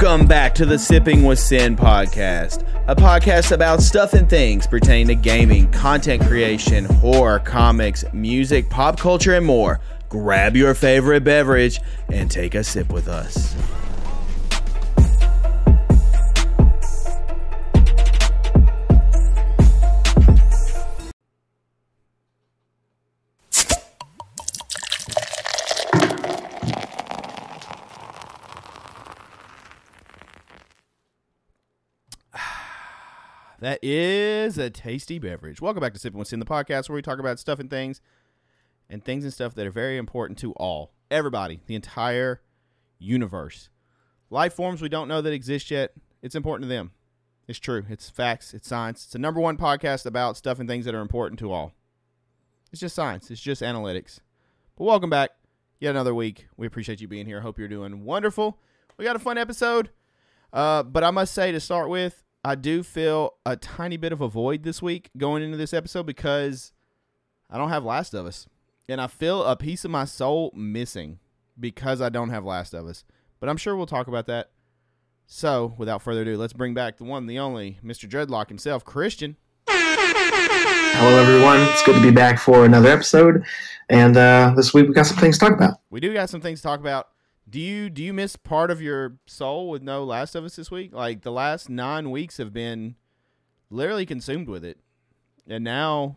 Welcome back to the Sipping with Sin podcast, a podcast about stuff and things pertaining to gaming, content creation, horror, comics, music, pop culture, and more. Grab your favorite beverage and take a sip with us. That is a tasty beverage. Welcome back to Sipping with Sin, the podcast where we talk about stuff and things and things and stuff that are very important to all, everybody, the entire universe. Life forms we don't know that exist yet, it's important to them. It's true. It's facts. It's science. It's the number one podcast about stuff and things that are important to all. It's just science. It's just analytics. But welcome back. Yet another week. We appreciate you being here. Hope you're doing wonderful. We got a fun episode. Uh, but I must say to start with, I do feel a tiny bit of a void this week going into this episode because I don't have Last of Us. And I feel a piece of my soul missing because I don't have Last of Us. But I'm sure we'll talk about that. So, without further ado, let's bring back the one, the only, Mr. Dreadlock himself, Christian. Hello, everyone. It's good to be back for another episode. And uh, this week we got some things to talk about. We do got some things to talk about. Do you do you miss part of your soul with no Last of Us this week? Like the last nine weeks have been literally consumed with it, and now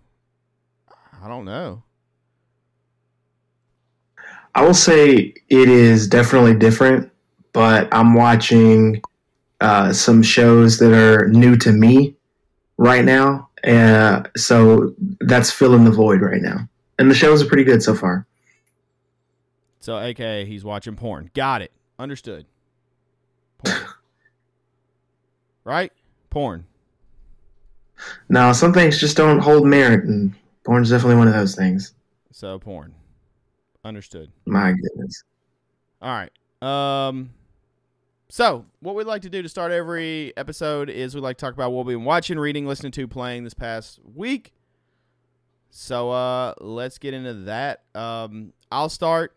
I don't know. I will say it is definitely different, but I'm watching uh, some shows that are new to me right now. Uh, so that's filling the void right now. And the shows are pretty good so far. So, aka, he's watching porn. Got it. Understood. Porn. right? Porn. No, some things just don't hold merit, and porn's definitely one of those things. So, porn. Understood. My goodness. All right. Um. So, what we'd like to do to start every episode is we'd like to talk about what we've been watching, reading, listening to, playing this past week. So, uh, let's get into that. Um, I'll start.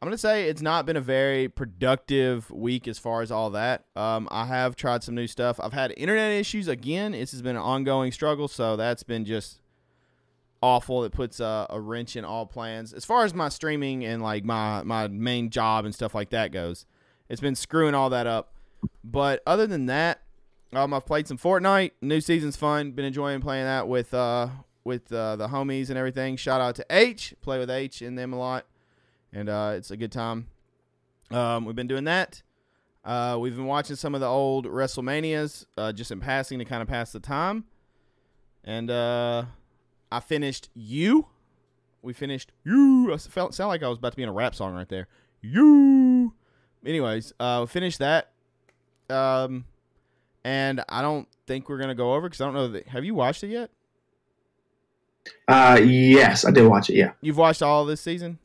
I'm gonna say it's not been a very productive week as far as all that. Um, I have tried some new stuff. I've had internet issues again. This has been an ongoing struggle, so that's been just awful. It puts a, a wrench in all plans as far as my streaming and like my my main job and stuff like that goes. It's been screwing all that up. But other than that, um, I've played some Fortnite. New season's fun. Been enjoying playing that with uh with uh, the homies and everything. Shout out to H. Play with H and them a lot and uh, it's a good time. Um, we've been doing that. Uh, we've been watching some of the old WrestleManias uh, just in passing to kind of pass the time. And uh, I finished You. We finished You. I felt sound like I was about to be in a rap song right there. You. Anyways, uh, finished that. Um, and I don't think we're gonna go over because I don't know. That, have you watched it yet? Uh, yes, I did watch it. Yeah, you've watched all this season.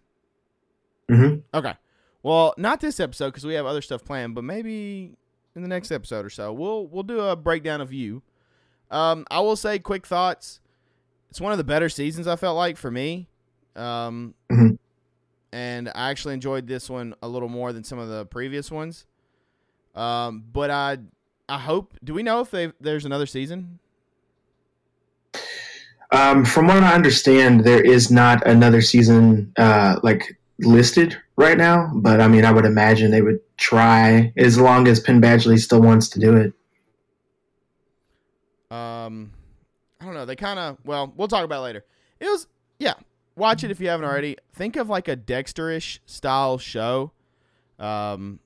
Mm-hmm. Okay. Well, not this episode because we have other stuff planned, but maybe in the next episode or so, we'll we'll do a breakdown of you. Um, I will say quick thoughts. It's one of the better seasons I felt like for me. Um, mm-hmm. and I actually enjoyed this one a little more than some of the previous ones. Um, but I I hope. Do we know if they there's another season? Um, from what I understand, there is not another season. Uh, like listed right now, but I mean, I would imagine they would try as long as Penn Badgley still wants to do it. Um, I don't know. They kind of well, we'll talk about later. It was yeah. Watch it if you haven't already. Think of like a Dexterish style show, um,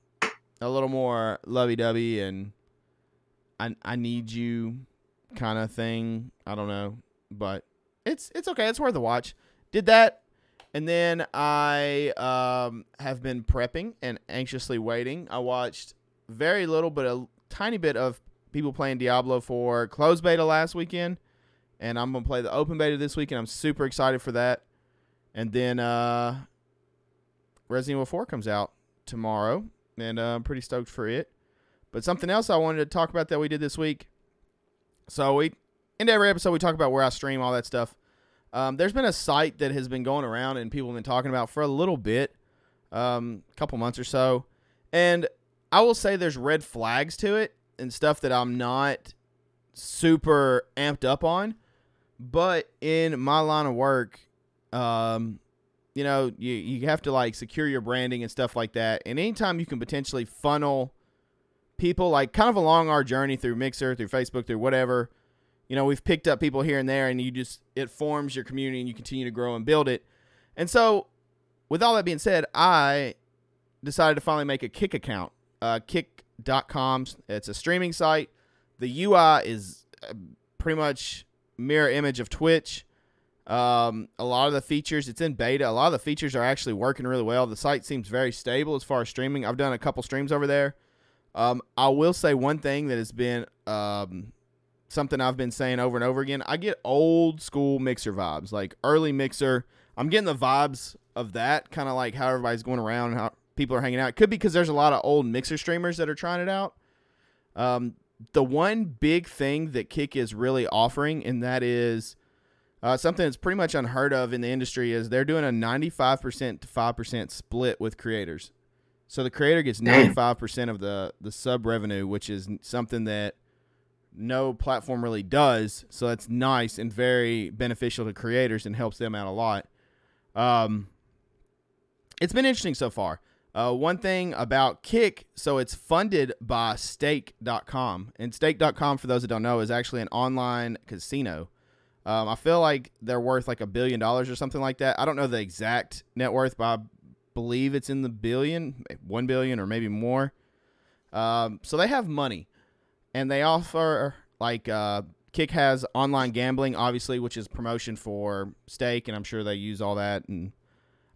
a little more lovey-dovey and I I need you kind of thing. I don't know, but it's it's okay. It's worth a watch. Did that and then I um, have been prepping and anxiously waiting. I watched very little, but a tiny bit of people playing Diablo for closed beta last weekend. And I'm going to play the open beta this week, and I'm super excited for that. And then uh, Resident Evil 4 comes out tomorrow, and uh, I'm pretty stoked for it. But something else I wanted to talk about that we did this week. So we, in every episode, we talk about where I stream, all that stuff. Um, there's been a site that has been going around and people have been talking about for a little bit, um, a couple months or so, and I will say there's red flags to it and stuff that I'm not super amped up on. But in my line of work, um, you know, you, you have to like secure your branding and stuff like that. And anytime you can potentially funnel people like kind of along our journey through Mixer, through Facebook, through whatever, you know, we've picked up people here and there and you just, it forms your community and you continue to grow and build it. And so, with all that being said, I decided to finally make a Kick account. Uh, kick.com. It's a streaming site. The UI is uh, pretty much mirror image of Twitch. Um, a lot of the features, it's in beta. A lot of the features are actually working really well. The site seems very stable as far as streaming. I've done a couple streams over there. Um, I will say one thing that has been um, something I've been saying over and over again. I get old school mixer vibes, like early mixer. I'm getting the vibes of that, kind of like how everybody's going around and how people are hanging out. It could be because there's a lot of old mixer streamers that are trying it out. Um, the one big thing that Kick is really offering, and that is uh, something that's pretty much unheard of in the industry, is they're doing a 95% to 5% split with creators. So the creator gets 95% of the, the sub revenue, which is something that no platform really does. So that's nice and very beneficial to creators and helps them out a lot. Um, it's been interesting so far. Uh, one thing about Kick, so it's funded by Stake.com. And Stake.com, for those that don't know, is actually an online casino. Um, I feel like they're worth like a billion dollars or something like that. I don't know the exact net worth, but I believe it's in the billion, one billion, or maybe more. Um, so they have money, and they offer like uh, Kick has online gambling, obviously, which is promotion for Stake, and I'm sure they use all that and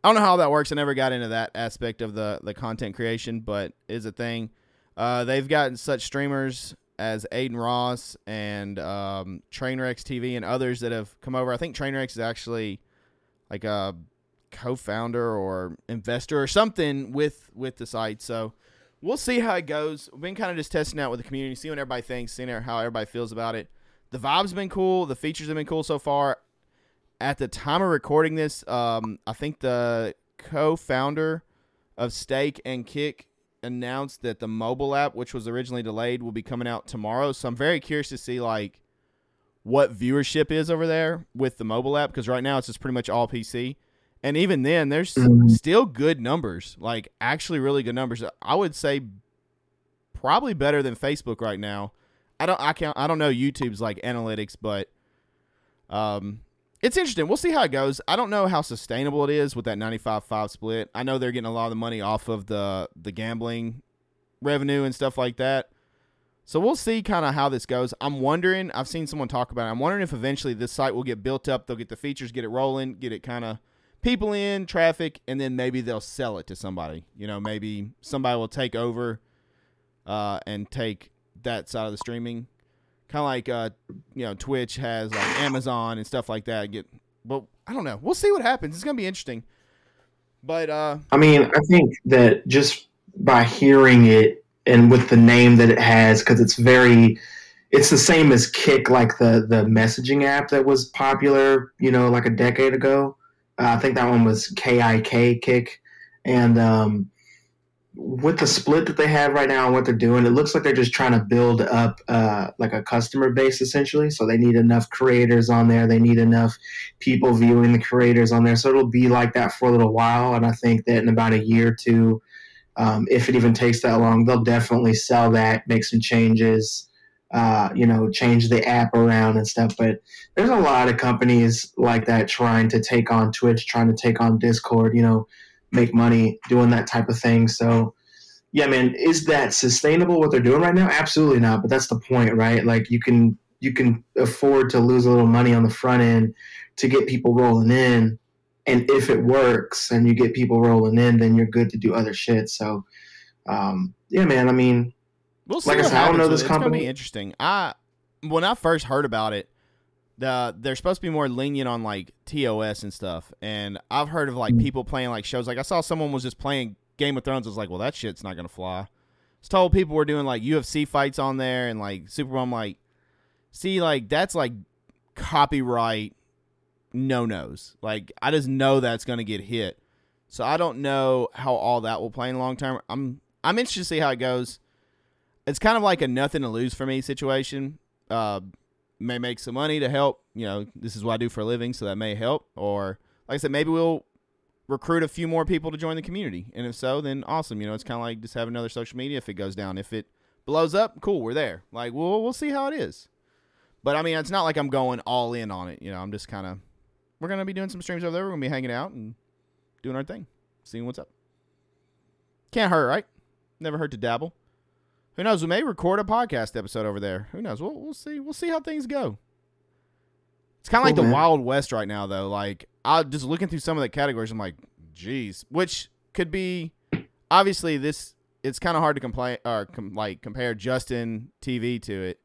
I don't know how that works. I never got into that aspect of the the content creation, but is a thing. Uh, they've gotten such streamers as Adin Ross and um, Trainwrecks TV and others that have come over. I think Trainwrecks is actually like a co-founder or investor or something with with the site. So we'll see how it goes. We've been kind of just testing out with the community, seeing what everybody thinks, seeing how everybody feels about it. The vibes been cool. The features have been cool so far at the time of recording this, um, I think the co-founder of Stake and Kick announced that the mobile app, which was originally delayed, will be coming out tomorrow. So I'm very curious to see like what viewership is over there with the mobile app because right now it's just pretty much all PC. And even then, there's mm-hmm. still good numbers, like actually really good numbers. I would say probably better than Facebook right now. I don't I can't I don't know YouTube's like analytics, but um it's interesting. We'll see how it goes. I don't know how sustainable it is with that 95-5 split. I know they're getting a lot of the money off of the the gambling revenue and stuff like that. So we'll see kind of how this goes. I'm wondering, I've seen someone talk about it. I'm wondering if eventually this site will get built up, they'll get the features, get it rolling, get it kind of people in, traffic, and then maybe they'll sell it to somebody. You know, maybe somebody will take over uh, and take that side of the streaming kind of like uh, you know Twitch has like Amazon and stuff like that. Get, but I don't know. We'll see what happens. It's gonna be interesting. But uh, I mean, I think that just by hearing it and with the name that it has, because it's very, it's the same as Kick, like the the messaging app that was popular, you know, like a decade ago. Uh, I think that one was K I K Kick, and um, with the split that they have right now and what they're doing, it looks like they're just trying to build up uh, like a customer base essentially. So they need enough creators on there. They need enough people viewing the creators on there. So it'll be like that for a little while. And I think that in about a year or two, um, if it even takes that long, they'll definitely sell that, make some changes, uh, you know, change the app around and stuff. But there's a lot of companies like that trying to take on Twitch, trying to take on Discord, you know make money doing that type of thing. So, yeah, man, is that sustainable what they're doing right now? Absolutely not. But that's the point, right? Like you can you can afford to lose a little money on the front end to get people rolling in. And if it works and you get people rolling in, then you're good to do other shit. So, um, yeah, man. I mean, we'll see. Like I said, I don't know this it's company. It's gonna be interesting. I when I first heard about it, the they're supposed to be more lenient on like TOS and stuff. And I've heard of like mm. people playing like shows. Like I saw someone was just playing Game of Thrones. I was like, well, that shit's not gonna fly. I was told people were doing like UFC fights on there and like Super Bowl. I'm like, see, like that's like copyright no nos. Like I just know that's gonna get hit. So I don't know how all that will play in the long term. I'm I'm interested to see how it goes. It's kind of like a nothing to lose for me situation. Uh, may make some money to help. You know, this is what I do for a living, so that may help. Or, like I said, maybe we'll recruit a few more people to join the community. And if so, then awesome. You know, it's kind of like just having another social media if it goes down. If it blows up, cool, we're there. Like, we'll we'll see how it is. But I mean, it's not like I'm going all in on it. You know, I'm just kind of we're gonna be doing some streams over there. We're gonna be hanging out and doing our thing, seeing what's up. Can't hurt, right? Never hurt to dabble. Who knows? We may record a podcast episode over there. Who knows? We'll we'll see. We'll see how things go. It's kind of like the man. Wild West right now, though. Like I just looking through some of the categories, I'm like, geez, which could be obviously this. It's kind of hard to complain or com- like compare Justin TV to it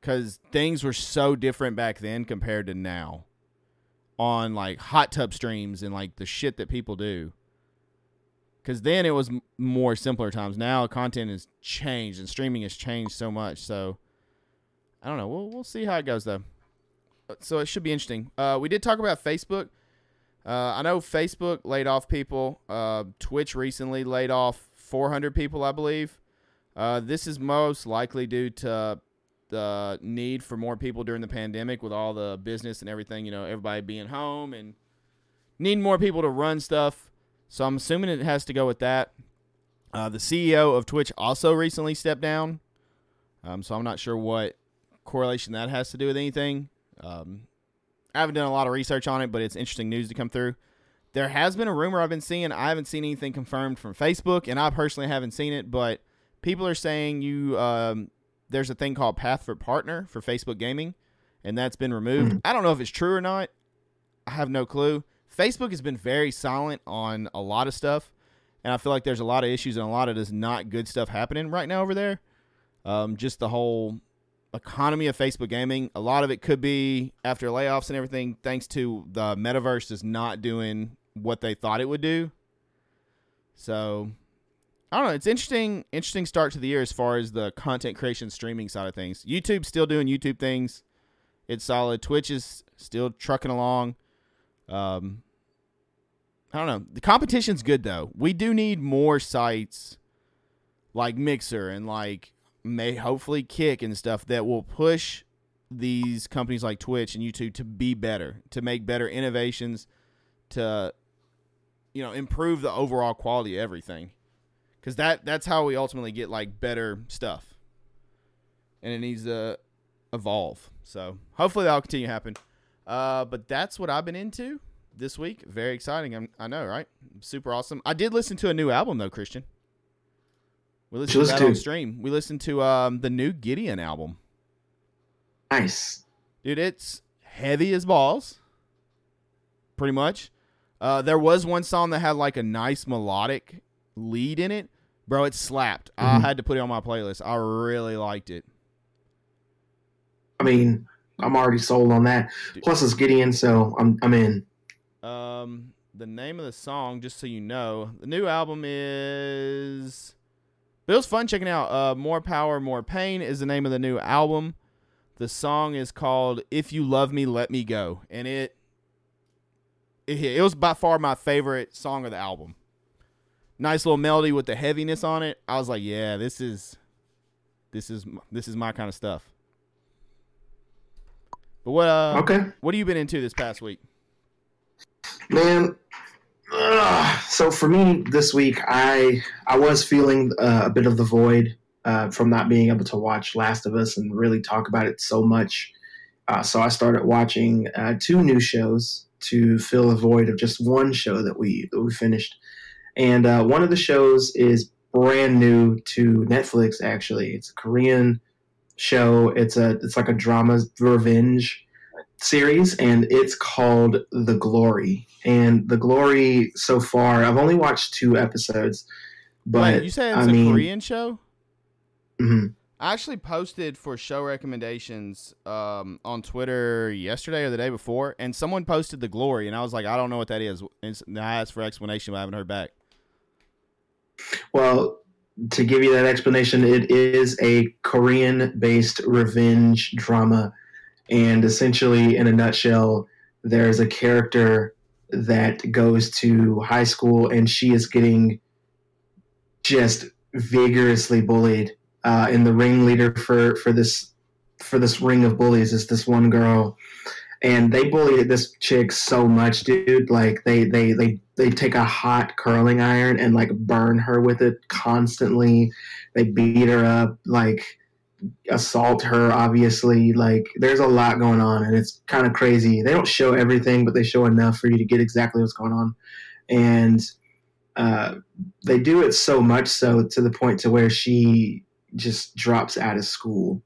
because things were so different back then compared to now on like hot tub streams and like the shit that people do. Because then it was m- more simpler times. Now content has changed and streaming has changed so much. So I don't know. We'll we'll see how it goes though. Uh, So it should be interesting. Uh, we did talk about Facebook. Uh, I know Facebook laid off people. Uh, Twitch recently laid off 400 people, I believe. Uh, this is most likely due to the need for more people during the pandemic with all the business and everything. You know, everybody being home and need more people to run stuff. So I'm assuming it has to go with that. Uh, the CEO of Twitch also recently stepped down. Um, so I'm not sure what correlation that has to do with anything. Um, I haven't done a lot of research on it, but it's interesting news to come through. There has been a rumor I've been seeing. I haven't seen anything confirmed from Facebook, and I personally haven't seen it, but people are saying you um, there's a thing called Path for Partner for Facebook Gaming, and that's been removed. Mhm. I don't know if it's true or not. I have no clue. Facebook has been very silent on a lot of stuff, and I feel like there's a lot of issues and a lot of this not good stuff happening right now over there. Um, just the whole economy of Facebook gaming. A lot of it could be after layoffs and everything, thanks to the metaverse is not doing what they thought it would do. So I don't know. It's interesting. Interesting start to the year as far as the content creation streaming side of things. YouTube's still doing YouTube things. It's solid. Twitch is still trucking along. Um, I don't know. The competition's good though. We do need more sites like Mixer and like may hopefully Kick and stuff that will push these companies like Twitch and YouTube to be better, to make better innovations, to you know improve the overall quality of everything. Because that that's how we ultimately get like better stuff, and it needs to evolve. So hopefully that'll continue to happen. Uh, but that's what I've been into this week. Very exciting. I'm, I know, right? Super awesome. I did listen to a new album though, Christian. We listened to listen that on stream. We listened to um, the new Gideon album. Nice. Dude, it's heavy as balls. Pretty much. Uh, there was one song that had like a nice melodic lead in it. Bro, it slapped. I Mhm. had to put it on my playlist. I really liked it. I mean, I'm already sold on that. Plus, it's Gideon, so I'm I'm in. Um, the name of the song, just so you know, the new album is. But it was fun checking out. Uh, More Power, More Pain is the name of the new album. The song is called "If You Love Me, Let Me Go," and it it, it was by far my favorite song of the album. Nice little melody with the heaviness on it. I was like, yeah, this is this is this is my kind of stuff. But what uh, Okay, what have you been into this past week? Man. Ugh. So for me this week, I I was feeling uh, a bit of the void uh, from not being able to watch Last of Us and really talk about it so much. Uh, so I started watching uh, two new shows to fill the void of just one show that we that we finished. And uh, one of the shows is brand new to Netflix. Actually, it's a Korean show. It's a it's like a drama revenge series, and it's called The Glory. And The Glory so far, I've only watched two episodes, but Wait, you said it's I a mean, Korean show? mhm. I actually posted for show recommendations um, on Twitter yesterday or the day before, and someone posted The Glory, and I was like, I don't know what that is. And I asked for explanation, but I haven't heard back. Well, to give you that explanation, it is a Korean based revenge drama. And essentially, in a nutshell, there's a character that goes to high school and she is getting just vigorously bullied. Uh, and the ringleader for for this for this ring of bullies is this one girl, and they bullied this chick so much, dude. Like they they they they take a hot curling iron and like burn her with it constantly. They beat her up, like assault her. Obviously, like there's a lot going on, and it's kind of crazy. They don't show everything, but they show enough for you to get exactly what's going on, and uh, they do it so much so to the point to where she just drops out of school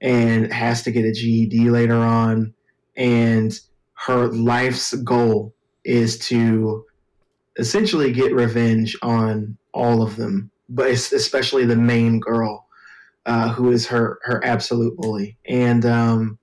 and has to get a GED later on. And her life's goal is to essentially get revenge on all of them, but especially the main girl, uh, who is her her absolute bully. And um,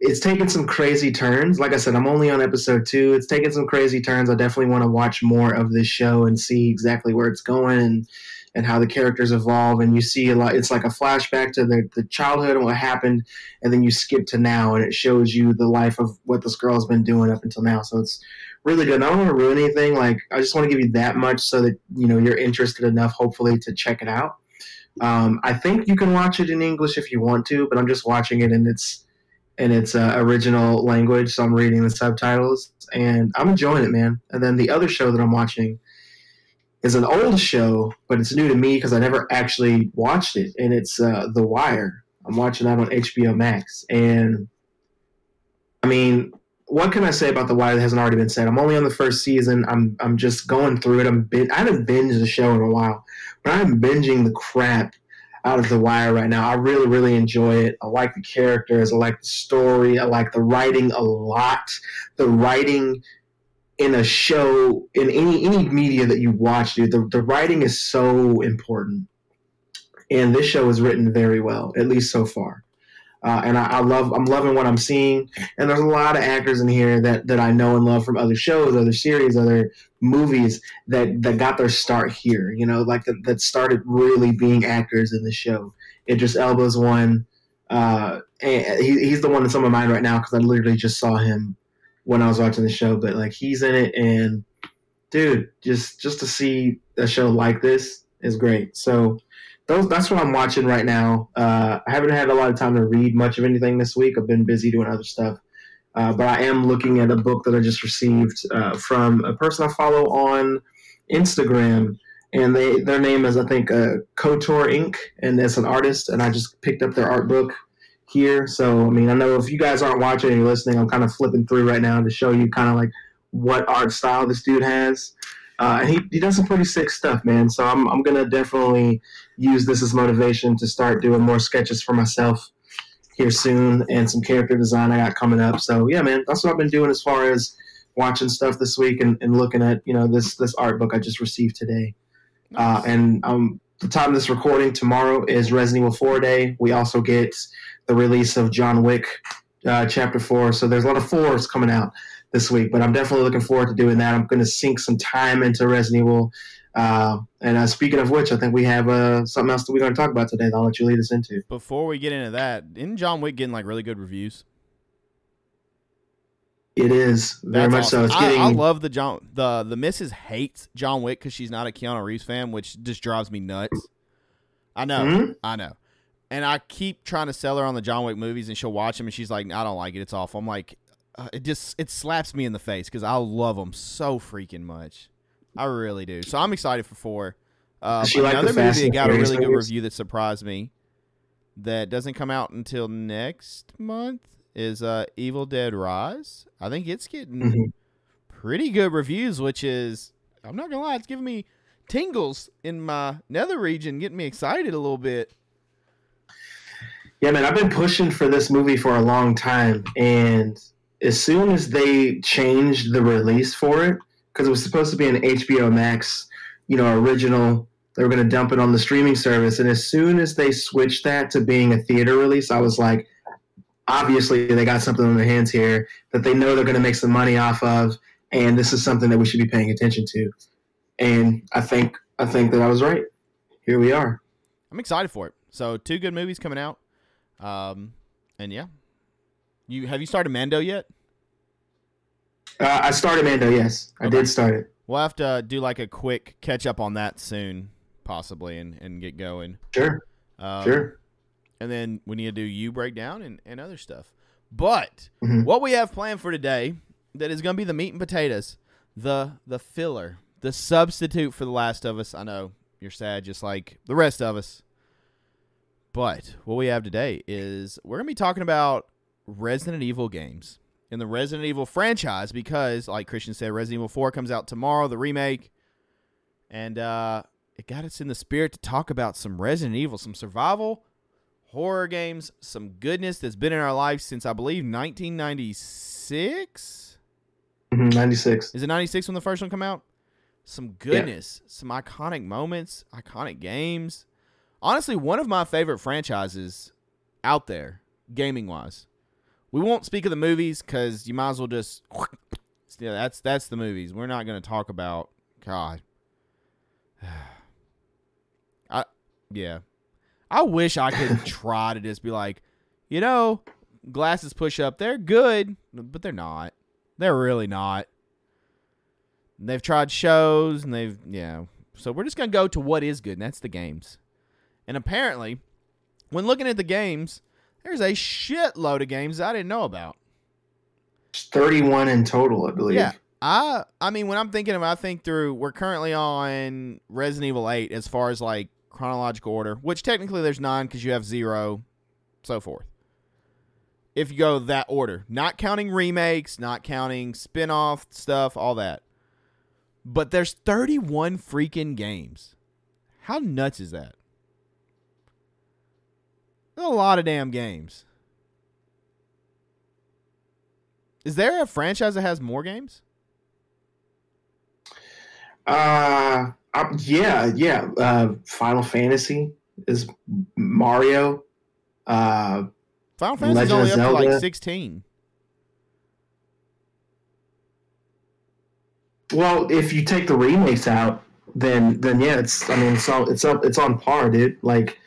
it's taken some crazy turns. Like I said, I'm only on episode two. It's taken some crazy turns. I definitely want to watch more of this show and see exactly where it's going and and how the characters evolve. And you see a lot. It's like a flashback to the the childhood and what happened, and then you skip to now, and it shows you the life of what this girl has been doing up until now. So it's really good. I don't want to ruin anything. Like I just want to give you that much so that you know you're interested enough, hopefully, to check it out. Um, I think you can watch it in English if you want to, but I'm just watching it and it's in its uh, original language, so I'm reading the subtitles and I'm enjoying it, man. And then the other show that I'm watching is an old show, but it's new to me because I never actually watched it, and it's uh, The Wire. I'm watching that on HBO Max, and I mean, what can I say about The Wire that hasn't already been said? I'm only on the first season. I'm I'm just going through it. I'm I haven't binged the show in a while, I'm binging the crap out of The Wire right now. I really, really enjoy it. I like the characters. I like the story. I like the writing a lot. The writing in a show, in any any media that you watch, dude, the, the writing is so important. And this show is written very well, at least so far. Uh, and I, I, love I'm loving what I'm seeing. And there's a lot of actors in here that, that I know and love from other shows, other series, other movies that, that got their start here. You know, like that, that started really being actors in the show. Idris Elba's one. Uh, and he, he's the one that's on my mind right now because I literally just saw him when I was watching the show. But like he's in it, and dude, just just to see a show like this is great. So those that's what I'm watching right now. Uh, I haven't had a lot of time to read much of anything this week. I've been busy doing other stuff. Uh, but I am looking at a book that I just received uh, from a person I follow on Instagram, and they their name is I think uh, Kotor Inc. and it's an artist, and I just picked up their art book here. So I mean, I know if you guys aren't watching and you're listening, I'm kind of flipping through right now to show you kind of like what art style this dude has. Uh, and he, he does some pretty sick stuff, man. So I'm, I'm going to definitely use this as motivation to start doing more sketches for myself here soon and some character design I got coming up. So yeah, man, that's what I've been doing as far as watching stuff this week and, and looking at, you know, this, this art book I just received today. Uh, nice. Uh, and um, the time of this recording tomorrow is Resident Evil 4 day. We also get the release of John Wick uh, Chapter 4. So there's a lot of fours coming out this week. But I'm definitely looking forward to doing that. I'm going to sink some time into Resident Evil. Uh, and uh, speaking of which, I think we have uh, something else that we're going to talk about today that I'll let you lead us into. Before we get into that, isn't John Wick getting like really good reviews? It is very That's much awesome. so. It's getting. I, I, love the John. the The missus hates John Wick because she's not a Keanu Reeves fan, which just drives me nuts. I know, mm-hmm. I know, and I keep trying to sell her on the John Wick movies, and she'll watch them, and she's like, "I don't like it. It's awful." I'm like, uh, it just it slaps me in the face because I love them so freaking much. I really do. So I'm excited for four. Uh, another movie that got a really good review that surprised me that doesn't come out until next month is uh, Evil Dead Rise. I think it's getting mm-hmm. pretty good reviews, which is I'm not gonna lie, it's giving me tingles in my nether region, getting me excited a little bit. Yeah, man, I've been pushing for this movie for a long time, and as soon as they changed the release for it, because it was supposed to be an HBO Max, you know, original, they were going to dump it on the streaming service. And as soon as they switched that to being a theater release, I was like, obviously they got something on their hands here that they know they're going to make some money off of, and this is something that we should be paying attention to. And I think I think that I was right. Here we are. I'm excited for it. So two good movies coming out, um, and yeah, you have you started Mando yet? Uh, I started Mando. Yes, I okay. did start it. We'll have to do like a quick catch up on that soon possibly and, and get going. Sure. Um, sure. And then we need to do you breakdown and, and other stuff. But Mhm. what we have planned for today that is going to be the meat and potatoes, the the filler, the substitute for the last of us. I know you're sad just like the rest of us. But what we have today is we're going to be talking about Resident Evil games in the Resident Evil franchise because like Christian said Resident Evil 4 comes out tomorrow, the remake. And uh it got us in the spirit to talk about some Resident Evil, some survival horror games, some goodness that's been in our life since I believe 1996. Mhm, 96. Is it 96 when the first one come out? Some goodness, some iconic moments, iconic games. Honestly, one of my favorite franchises out there, gaming wise. We won't speak of the movies because you might as well just. Yeah, that's that's the movies. We're not going to talk about. God. I yeah. I wish I could try to just be like, you know, glasses push up. They're good, but they're not. They're really not. They've tried shows and they've yeah. So we're just gonna go to what is good, and that's the games. And apparently, when looking at the games, there's a shitload of games I didn't know about. It's 31 in total, I believe. Yeah. I I mean when I'm thinking of I think through we're currently on Resident Evil 8 as far as like chronological order, which technically there's 9 cuz you have 0 so forth. If you go that order, not counting remakes, not counting spin-off stuff, all that. But there's 31 freaking games. How nuts is that? A lot of damn games. Is there a franchise that has more games? Uh, um, yeah, yeah. Uh, Final Fantasy is Mario. Uh, Final Fantasy's only up to like 16. well, if you take the remakes out, then then yeah, it's. I mean, it's all, it's up. It's on par, dude. Like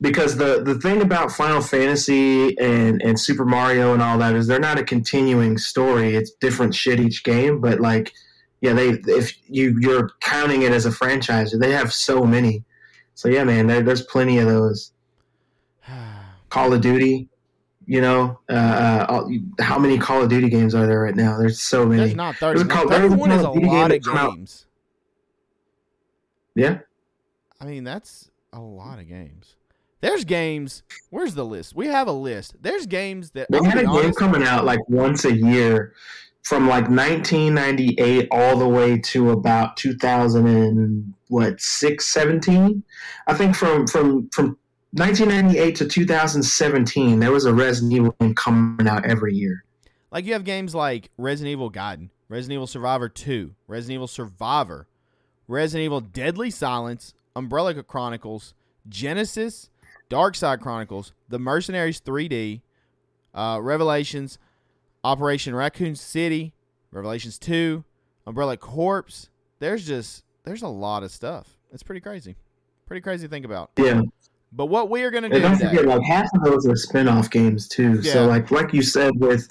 because the the thing about Final Fantasy and and Super Mario and all that is they're not a continuing story. It's different shit each game, but like yeah, they if you you're counting it as a franchise, they have so many. So yeah, man, there, there's plenty of those. Call of Duty, you know, uh, uh, how many Call of Duty games are there right now? There's so many. There's not 30. There's a Call- there's a 31 is a Duty game lot of that's out- games. Yeah, I mean, that's a lot of games. There's games. Where's the list? We have a list. There's games that they I'm had a game coming out like once a year, from like 1998 all the way to about 2000 and what six, 17. I think from from from 1998 to 2017, there was a Resident Evil game coming out every year. Like you have games like Resident Evil Gaiden, Resident Evil Survivor 2, Resident Evil Survivor, Resident Evil Deadly Silence, Umbrella Chronicles, Genesis, Dark Side Chronicles, The Mercenaries 3D, uh, Revelations, Operation Raccoon City, Revelations 2, Umbrella Corpse. There's just there's a lot of stuff. It's pretty crazy. Pretty crazy to think about. Yeah. But what we are going to do don't today, forget, like half of those are spin-off games too. Yeah. So like like you said with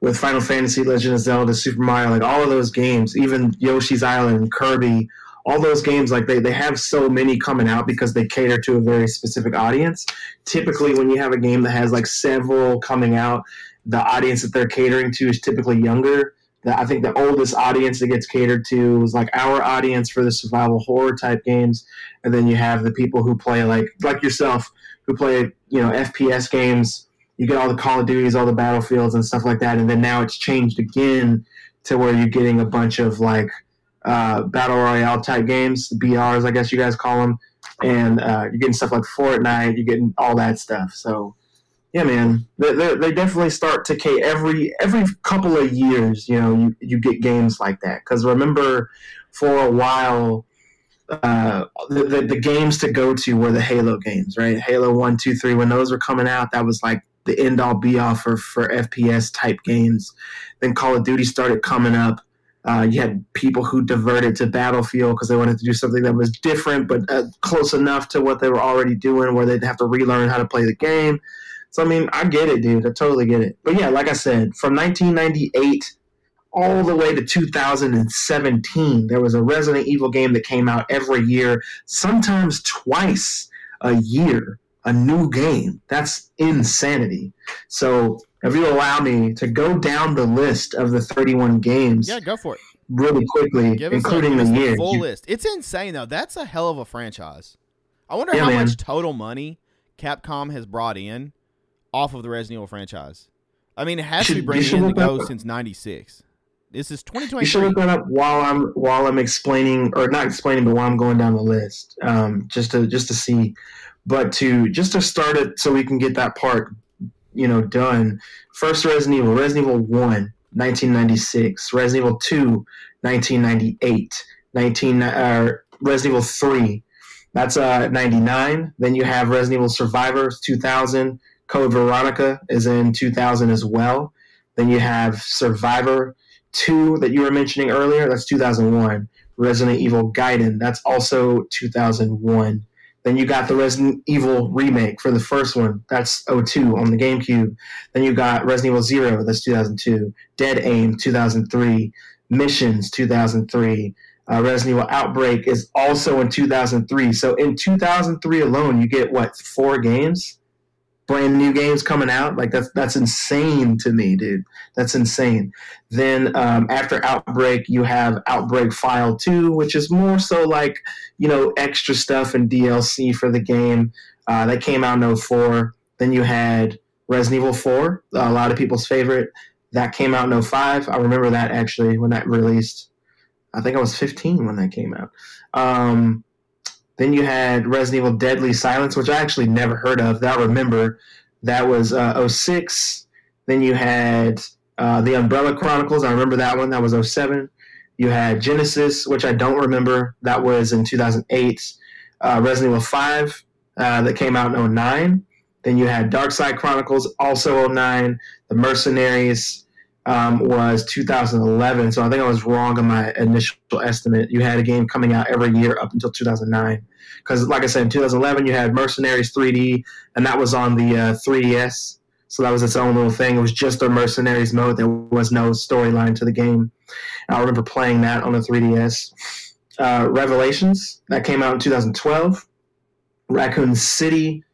with Final Fantasy, Legend of Zelda, Super Mario, like all of those games, even Yoshi's Island, Kirby, all those games, like they, they have so many coming out because they cater to a very specific audience. Typically when you have a game that has like several coming out, the audience that they're catering to is typically younger. The, I think the oldest audience that gets catered to is like our audience for the survival horror type games and then you have the people who play like like yourself who play you know FPS games. You get all the Call of Duties, all the battlefields and stuff like that, and then now it's changed again to where you're getting a bunch of like uh, battle royale type games, BRs, I guess you guys call them, and uh, you're getting stuff like Fortnite, you're getting all that stuff. So yeah, man, they, they, they definitely start to K every every couple of years. You know, you you get games like that because remember for a while uh, the, the, the games to go to were the Halo games, right? Halo 1, 2, 3, when those were coming out, that was like the end all be all for, for FPS type games. Then Call of Duty started coming up. Uh, you had people who diverted to Battlefield because they wanted to do something that was different but uh, close enough to what they were already doing where they'd have to relearn how to play the game. So, I mean, I get it, dude. I totally get it. But yeah, like I said, from 1998 all the way to 2017. There was a Resident Evil game that came out every year, sometimes twice a year, a new game. That's insanity. So, if you allow me to go down the list of the 31 games Yeah, go for it. really quickly, Give including a, the year. full you- list. It's insane though. That's a hell of a franchise. I wonder Yeah, how man. much total money Capcom has brought in off of the Resident Evil franchise. I mean, it has to be bringing in the go since '96. This is You should 2023. look that up while I'm while I'm explaining, or not explaining, but while I'm going down the list, um, just to just to see, but to just to start it so we can get that part, you know, done. First Resident Evil, Resident Evil One, 1996, Resident Evil Two, 1998, 19 uh, Resident Evil Three, that's uh 99. Then you have Resident Evil Survivors, 2000. Code Veronica is in 2000 as well. Then you have Survivor 2 that you were mentioning earlier, that's 2001. Resident Evil Gaiden, that's also 2001. Then you got the Resident Evil remake for the first one, that's 02 on the GameCube. Then you got Resident Evil Zero, that's 2002. Dead Aim, 2003. Missions, 2003. Uh, Resident Evil Outbreak is also in 2003. So in 2003 alone, you get what four games, brand new games coming out. Like that's that's insane to me, dude. That's insane. Then um, after Outbreak, you have Outbreak File Two, which is more so like you know extra stuff and DLC for the game. Uh, that came out in 04. Then you had Resident Evil 4, a lot of people's favorite. That came out in 05. I remember that actually when that released. I think I was 15 when that came out. Um, then you had Resident Evil Deadly Silence, which I actually never heard of. That I remember. That was uh, 06. Then you had uh, The Umbrella Chronicles. I remember that one. That was 07. You had Genesis, which I don't remember. That was in 2008. Uh, Resident Evil 5, uh, that came out in 09. Then you had Dark Side Chronicles, also 09. The Mercenaries um, was 2011. So I think I was wrong on my initial estimate. You had a game coming out every year up until 2009. Because, like I said, in 2011, you had Mercenaries 3D, and that was on the uh, 3DS. So that was its own little thing. It was just a Mercenaries mode. There was no storyline to the game. I remember playing that on the 3DS. Uh, Revelations, that came out in 2012. Raccoon City,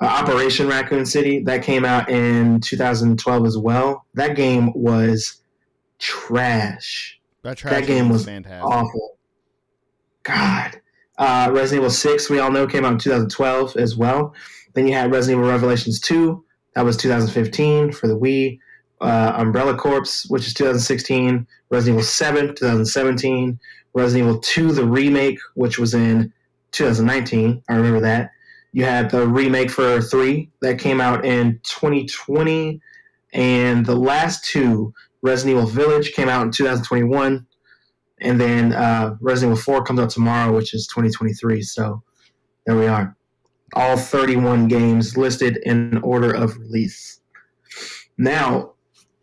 uh, Operation Raccoon City, that came out in 2012 as well. That game was trash. That, trash game was fantastic. Awful. God. Uh, Resident Evil 6, we all know, came out in 2012 as well. Then you had Resident Evil Revelations 2, that was 2015 for the Wii. Uh, Umbrella Corps, which is 2016. Resident Evil 7, 2017. Resident Evil 2, the remake, which was in 2019. I remember that. You had the remake for 3 that came out in 2020. And the last two, Resident Evil Village, came out in 2021. And then uh, Resident Evil 4 comes out tomorrow, which is 2023. So there we are. All 31 games listed in order of release. Now,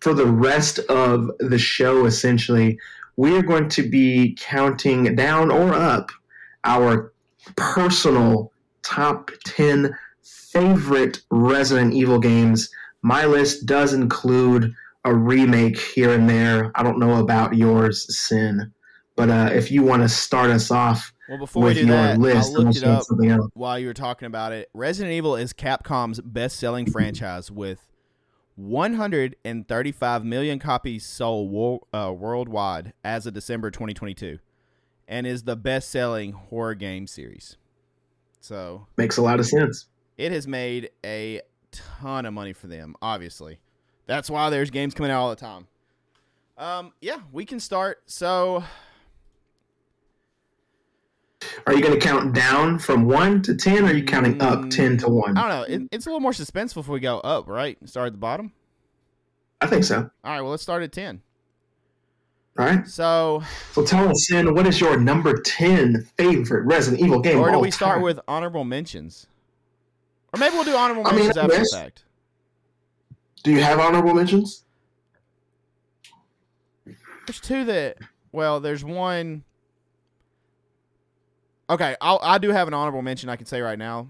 for the rest of the show, essentially, we are going to be counting down or up our personal top 10 favorite Resident Evil games. My list does include a remake here and there. I don't know about yours, Sin. But uh, if you want to start us off Well, before with we do your that, list, I looked it up while you were talking about it. Resident Evil is Capcom's best-selling franchise with 135 million copies sold wo- uh, worldwide as of December 2022, and is the best-selling horror game series. So Makes a lot of sense. it has made a ton of money for them. Obviously, that's why there's games coming out all the time. Um, yeah, we can start. So Are you going to count down from 1 to 10, or are you counting up 10 to 1? I don't know. It, it's a little more suspenseful if we go up, right? Start at the bottom. I think so. All right, well, let's start at 10. All right. So, So tell us, Sin, what is your number 10 favorite Resident Evil game? or do we start time? with honorable mentions? Or maybe we'll do honorable I mean, mentions I after the fact. Do you have honorable mentions? There's two that, well, there's one. Okay, I'll, I do have an honorable mention I can say right now.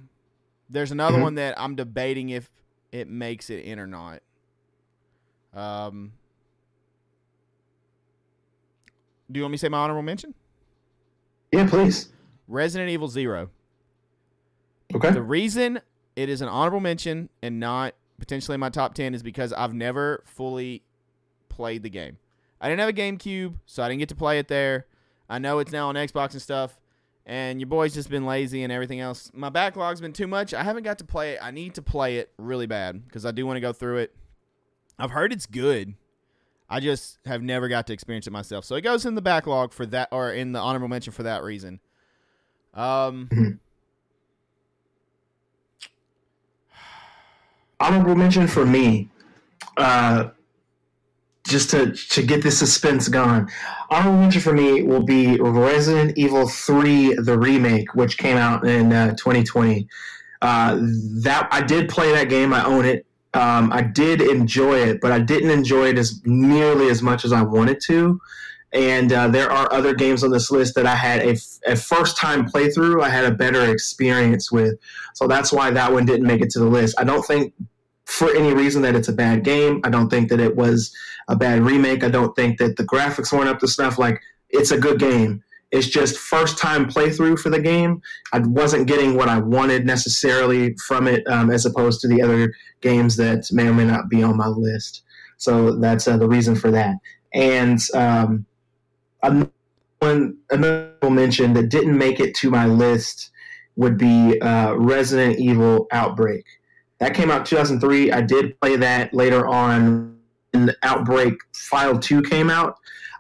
There's another Mhm. one that I'm debating if it makes it in or not. Um, Do you want me to say my honorable mention? Yeah, please. Resident Evil Zero. Okay. The reason it is an honorable mention and not potentially in my top 10 is because I've never fully played the game. I didn't have a GameCube, so I didn't get to play it there. I know it's now on Xbox and stuff, and your boy's just been lazy and everything else. My backlog's been too much. I haven't got to play it. I need to play it really bad because I do want to go through it. I've heard it's good. I just have never got to experience it myself. So it goes in the backlog for that, or in the honorable mention for that reason. Um, Mhm. Honorable mention for me, uh, just to to get the suspense gone. Honorable mention for me will be Resident Evil Three, the remake, which came out in uh, 2020. Uh, that I did play that game. I own it. Um, I did enjoy it, but I didn't enjoy it as nearly as much as I wanted to. And uh, there are other games on this list that I had a, a first time playthrough. I had a better experience with, so that's why that one didn't make it to the list. I don't think for any reason that it's a bad game. I don't think that it was a bad remake. I don't think that the graphics weren't up to snuff. Like it's a good game. It's just first time playthrough for the game. I wasn't getting what I wanted necessarily from it, um, as opposed to the other games that may or may not be on my list. So that's uh, the reason for that. And um, one, another mention that didn't make it to my list would be uh, Resident Evil Outbreak. That came out 2003. I did play that later on. Outbreak File 2 came out.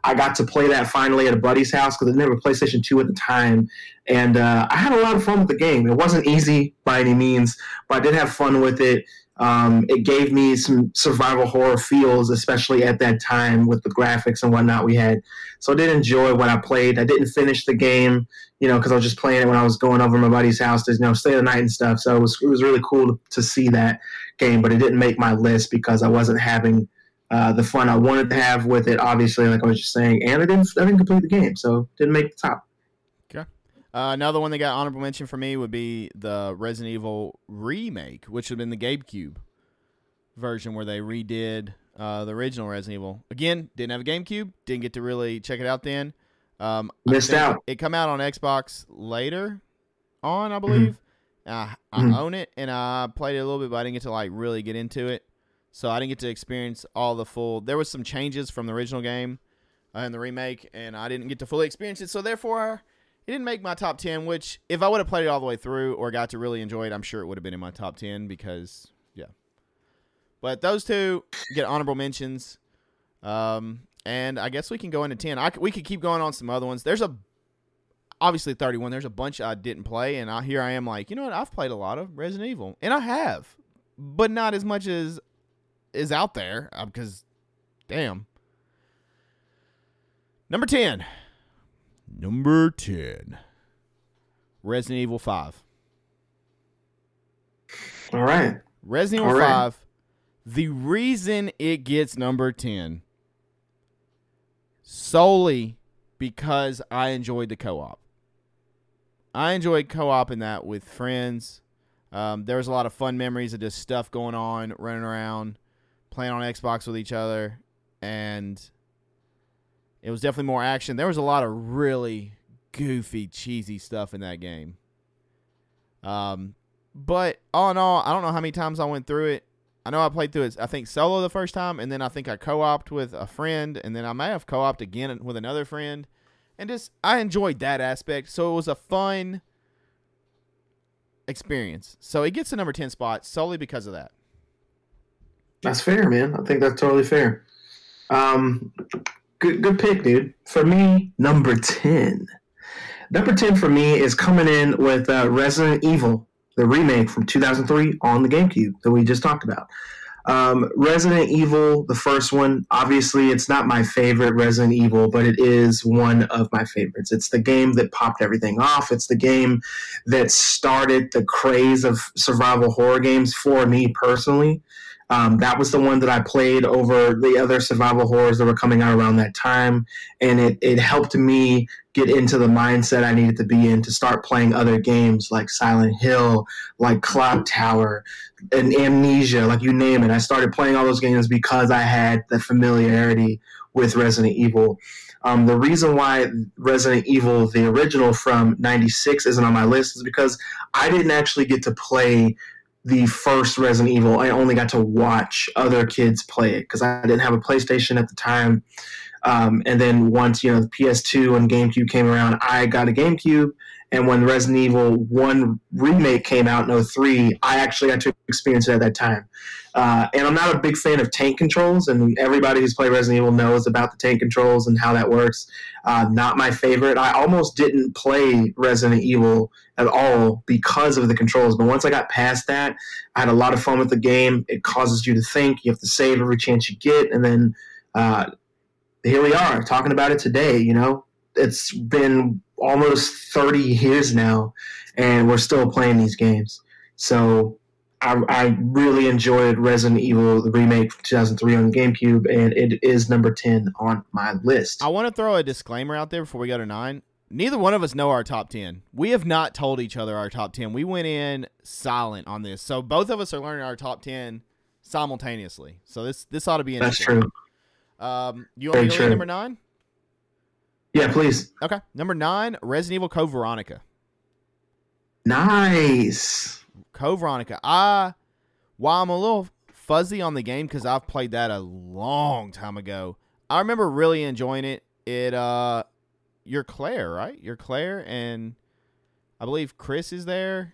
I got to play that finally at a buddy's house because I didn't have a PlayStation 2 at the time. And uh, I had a lot of fun with the game. It wasn't easy by any means, but I did have fun with it. Um, it gave me some survival horror feels, especially at that time with the graphics and whatnot we had. So I did enjoy what I played. I didn't finish the game, you know, because I was just playing it when I was going over my buddy's house to, you know, stay the night and stuff. So it was it was really cool to, to see that game, but it didn't make my list because I wasn't having uh, the fun I wanted to have with it. Obviously, like I was just saying, and I didn't I didn't complete the game, so didn't make the top. Uh, another one that got honorable mention for me would be the Resident Evil remake, which would have been the GameCube version where they redid uh, the original Resident Evil. Again, didn't have a GameCube, didn't get to really check it out then. Um, Missed out. It come out on Xbox later on, I believe. Uh, I Mhm. own it and I played it a little bit, but I didn't get to like really get into it. So I didn't get to experience all the full. There was some changes from the original game uh, and the remake, and I didn't get to fully experience it. So therefore, it didn't make my top 10 which if i would have played it all the way through or got to really enjoy it i'm sure it would have been in my top 10 because yeah but those two get honorable mentions um, and i guess we can go into 10 I, we could keep going on some other ones there's a obviously 31 there's a bunch i didn't play and I, here i am like you know what i've played a lot of resident evil and i have but not as much as is out there because damn number 10 Number 10. Resident Evil 5. All right. Resident Evil right. 5. The reason it gets number 10 solely because I enjoyed the co-op. I enjoyed co-op in that with friends. Um, there was a lot of fun memories of just stuff going on, running around, playing on Xbox with each other, and it was definitely more action. There was a lot of really goofy, cheesy stuff in that game. Um, but all in all, I don't know how many times I went through it. I know I played through it, I think solo the first time, and then I think I co-opted with a friend, and then I may have co-opted again with another friend, and just I enjoyed that aspect. So it was a fun experience. So it gets the number ten spot solely because of that. That's fair, man. I think that's totally fair. Um, good, good pick, dude. For me, number ten. Number ten for me is coming in with uh, Resident Evil, the remake from 2003 on the GameCube that we just talked about. Um, Resident Evil, the first one. Obviously, it's not my favorite Resident Evil, but it is one of my favorites. It's the game that popped everything off. It's the game that started the craze of survival horror games for me personally. Um, that was the one that I played over the other survival horrors that were coming out around that time, and it, it helped me get into the mindset I needed to be in to start playing other games like Silent Hill, like Clock Tower, and Amnesia, like you name it. I started playing all those games because I had the familiarity with Resident Evil. Um, the reason why Resident Evil, the original from '96, isn't on my list is because I didn't actually get to play the first Resident Evil. I only got to watch other kids play it because I didn't have a PlayStation at the time. Um, and then once you know the PS2 and GameCube came around, I got a GameCube. And when Resident Evil One remake came out in 03, I actually got to experience it at that time. Uh, and I'm not a big fan of tank controls, and everybody who's played Resident Evil knows about the tank controls and how that works. Uh, not my favorite. I almost didn't play Resident Evil at all because of the controls. But once I got past that, I had a lot of fun with the game. It causes you to think. You have to save every chance you get, and then uh, here we are talking about it today. You know, it's been almost 30 years now, and we're still playing these games. So I, I, really enjoyed Resident Evil, the remake from 2003 on GameCube, and it is number 10 on my list. I want to throw a disclaimer out there before we go to nine. Neither one of us know our top 10. We have not told each other our top 10. We went in silent on this. So both of us are learning our top 10 simultaneously. So this this ought to be interesting. That's true. Um, you want Very to number nine? Yeah, please. Okay. Number nine, Resident Evil Code Veronica. Nice. Code Veronica. I, while I'm a little fuzzy on the game because I've played that a long time ago, I remember really enjoying it. It, uh, you're Claire, right? You're Claire, and I believe Chris is there.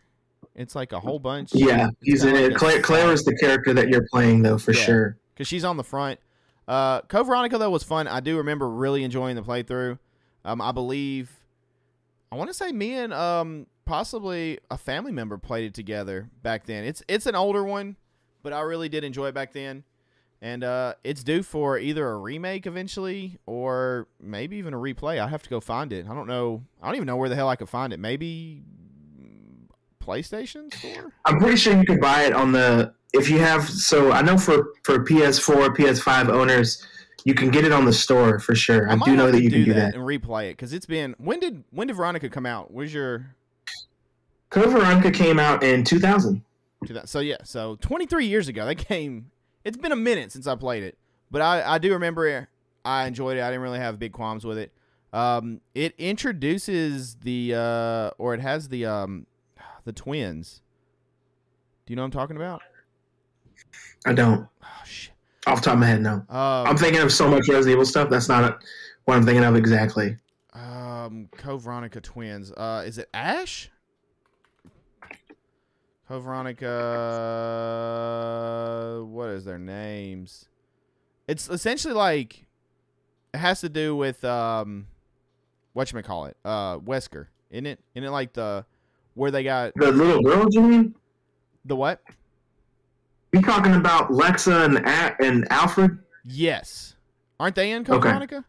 It's like a whole bunch. Yeah, he's in it. Claire, Claire is the character that you're playing, though, for yeah, sure. Because she's on the front. Uh, Code Veronica, though, was fun. I do remember really enjoying the playthrough. Um, I believe, I want to say me and um possibly a family member played it together back then. It's it's an older one, but I really did enjoy it back then. And uh, it's due for either a remake eventually or maybe even a replay. I have to go find it. I don't know. I don't even know where the hell I could find it. Maybe PlayStation Store. I'm pretty sure you could buy it on the if you have. So I know for for PS4, PS5 owners, you can get it on the store for sure. I, I do know that you do can do that, and replay it because it's been when did when did Veronica come out? Where's your Code Veronica came out in 2000. So yeah, so 23 years ago that came. It's been a minute since I played it, but I I do remember it. I enjoyed it. I didn't really have big qualms with it. Um, it introduces the uh, or it has the um, the twins. Do you know what I'm talking about? I don't. Oh shit. Off the top of my head, no. Um, I'm thinking of so much Resident Evil stuff. That's not what I'm thinking of exactly. Um, Code Veronica twins. Uh, is it Ash? Code Veronica. What is their names? It's essentially like it has to do with um, what you call it? Uh, Wesker, isn't it? Isn't it like the where they got the little girls? You mean the what? You talking about Lexa and and Alfred? Yes. Aren't they in Code okay. Veronica?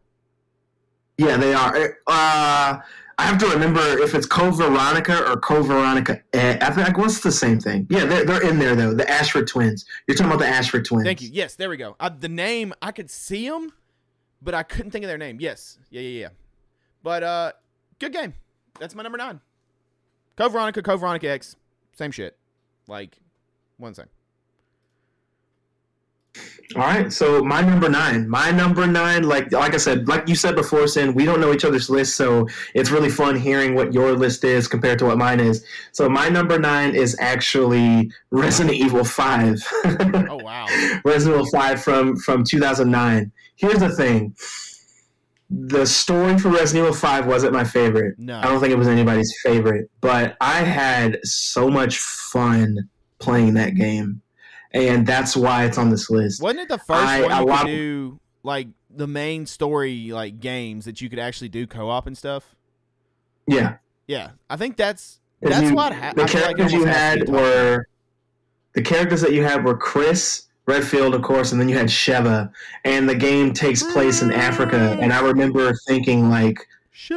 Yeah, they are. Uh, I have to remember if it's Code Veronica or Code Veronica. I think what's the same thing? Yeah, they're, they're in there though. The Ashford twins. You're talking about the Ashford twins. Thank you. Yes, there we go. The name I could see them, but I couldn't think of their name. Yes, yeah, yeah, yeah. But uh, good game. That's my number nine. Code Veronica, Code Veronica X, same shit. Like one thing. All right, so my number nine, my number nine, like like I said, like you said before, Sin, we don't know each other's list, so it's really fun hearing what your list is compared to what mine is. So my number nine is actually Resident Evil Five. oh wow! Resident Evil Five from from 2009. Here's the thing: the story for Resident Evil Five wasn't my favorite. No, I don't think it was anybody's favorite, but I had so much fun playing that game and that's why it's on this list. Wasn't it the first I, one you could do like the main story like games that you could actually do co-op and stuff? Yeah, yeah. I think that's that's you, what ha- the characters like you had were the characters that you had were Chris Redfield, of course, and then you had Sheva, and the game takes place in Africa. And I remember thinking like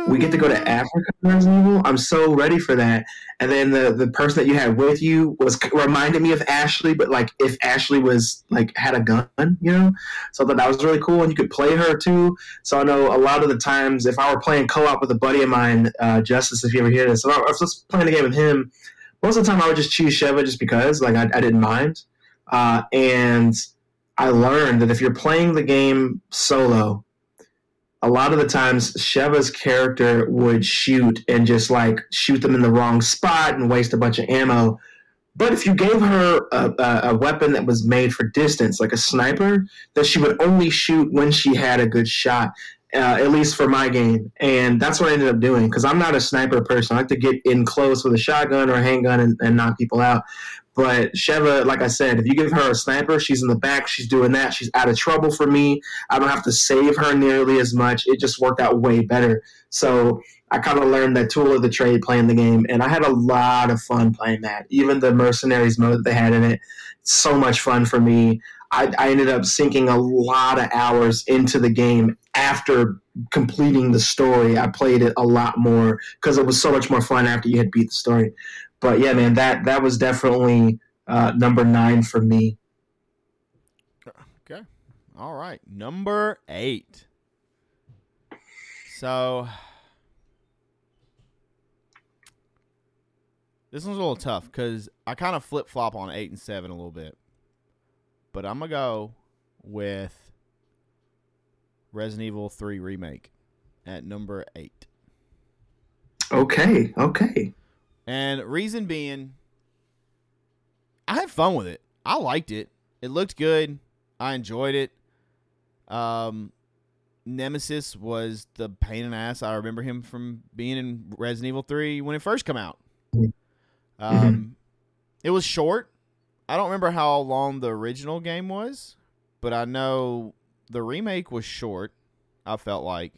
we get to go to Africa Resident Evil. I'm so ready for that. And then the the person that you had with you was reminded me of Ashley, but like if Ashley was like had a gun, you know. So that that was really cool, and you could play her too. So I know a lot of the times if I were playing co-op with a buddy of mine, uh, Justice, if you ever hear this, if I was playing a game with him, most of the time I would just choose Sheva just because, like I, I didn't mind. Uh, and I learned that if you're playing the game solo, a lot of the times Sheva's character would shoot and just like shoot them in the wrong spot and waste a bunch of ammo. But if you gave her a, a, a weapon that was made for distance, like a sniper, that she would only shoot when she had a good shot. Uh, at least for my game, and that's what I ended up doing because I'm not a sniper person. I like to get in close with a shotgun or a handgun and, and knock people out. But Sheva, like I said, if you give her a sniper, she's in the back, she's doing that, she's out of trouble for me. I don't have to save her nearly as much. It just worked out way better. So I kind of learned that tool of the trade playing the game, and I had a lot of fun playing that. Even the mercenaries mode that they had in it, so much fun for me. I, I ended up sinking a lot of hours into the game after completing the story. I played it a lot more because it was so much more fun after you had beat the story. But yeah, man, that that was definitely uh, number nine for me. Okay. All right. Number eight. So this one's a little tough because I kind of flip flop on eight and seven a little bit. But I'm gonna go with Resident Evil 3 remake at number eight. Okay, okay. And reason being, I had fun with it. I liked it. It looked good. I enjoyed it. Um, Nemesis was the pain in the ass. I remember him from being in Resident Evil 3 when it first came out. Mm-hmm. Um, it was short. I don't remember how long the original game was, but I know the remake was short. I felt like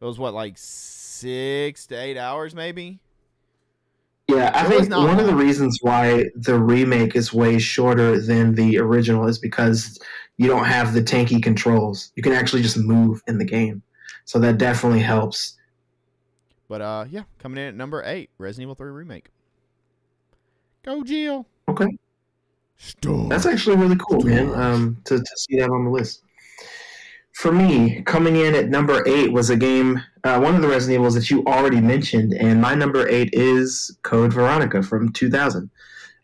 it was what like six to eight hours, maybe. Yeah, I think not one of the reasons why the remake is way shorter than the original is because you don't have the tanky controls. You can actually just move in the game. So that definitely helps. But uh, yeah, coming in at number eight, Resident Evil 3 remake. Go Jill. Okay. Stop. That's actually really cool, man, um, to, to see that on the list. For me, coming in at number eight was a game, uh, one of the Resident Evils that you already mentioned, and my number eight is Code Veronica from 2000.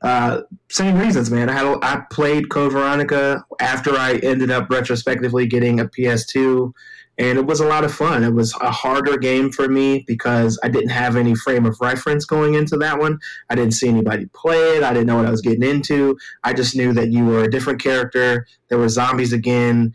Uh, same reasons, man. I had I played Code Veronica after I ended up retrospectively getting a PS2, and it was a lot of fun. It was a harder game for me because I didn't have any frame of reference going into that one. I didn't see anybody play it. I didn't know what I was getting into. I just knew that you were a different character. There were zombies again.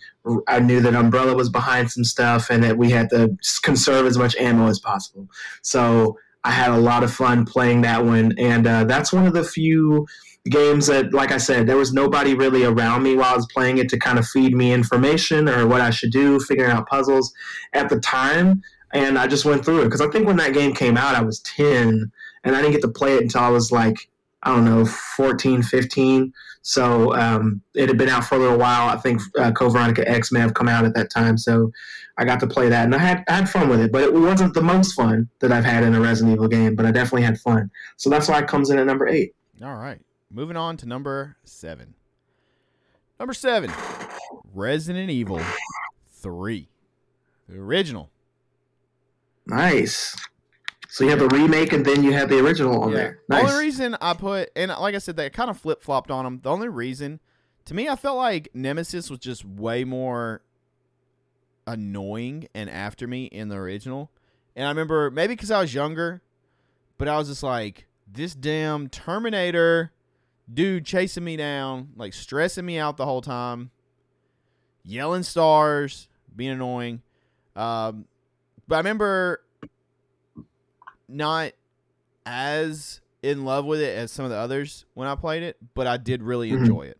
I knew that Umbrella was behind some stuff and that we had to conserve as much ammo as possible. So I had a lot of fun playing that one. And uh, that's one of the few games that, like I said, there was nobody really around me while I was playing it to kind of feed me information or what I should do, figuring out puzzles at the time. And I just went through it because I think when that game came out, I was 10 and I didn't get to play it until I was like, I don't know, 14, 15. So um, it had been out for a little while. I think uh, Code Veronica X may have come out at that time. So I got to play that and I had, I had fun with it. But it wasn't the most fun that I've had in a Resident Evil game, but I definitely had fun. So that's why it comes in at number eight. All right. Moving on to number seven. Number seven, Resident Evil 3. The original. Nice. So you have the remake and then you have the original on Yeah. there. The only reason I put, and like I said, they kind of flip flopped on them. The only reason, to me, I felt like Nemesis was just way more annoying and after me in the original. And I remember maybe because I was younger, but I was just like, this damn Terminator dude chasing me down, like stressing me out the whole time, yelling stars, being annoying. Um, but I remember not as in love with it as some of the others when I played it, but I did really Mhm. enjoy it.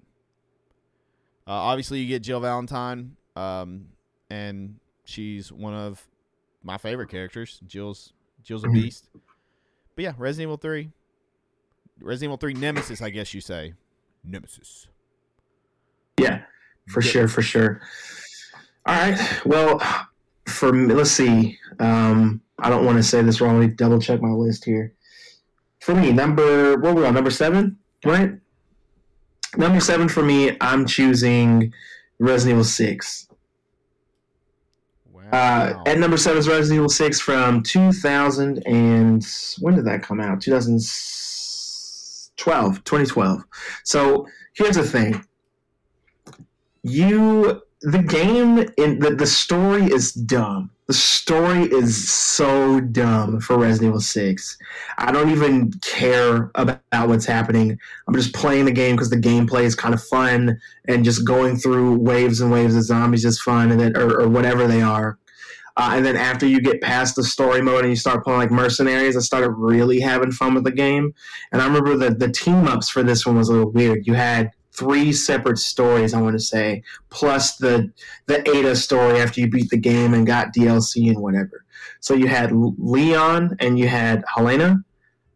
Uh, obviously, you get Jill Valentine, um, and she's one of my favorite characters. Jill's Jill's a Mhm. beast. But yeah, Resident Evil Three, Resident Evil Three Nemesis, I guess you say, Nemesis. Yeah, for Yeah. sure, for sure. All right. Well, for me, let's see. Um, I don't want to say this wrong. Let me double check my list here. For me, number what were we on? Number seven, right? Number seven for me. I'm choosing Resident Evil Six. Wow. Uh, at number seven is Resident Evil Six from 2000 and when did that come out? 2012, 2012. So here's the thing: you the game in the, the story is dumb. The story is so dumb for Resident Evil 6. I don't even care about what's happening. I'm just playing the game because the gameplay is kind of fun and just going through waves and waves of zombies is fun and then or, or whatever they are. Uh, and then after you get past the story mode and you start playing like mercenaries, I started really having fun with the game. And I remember the the team ups for this one was a little weird. You had three separate stories, I want to say, plus the the Ada story after you beat the game and got DLC and whatever. So you had Leon and you had Helena,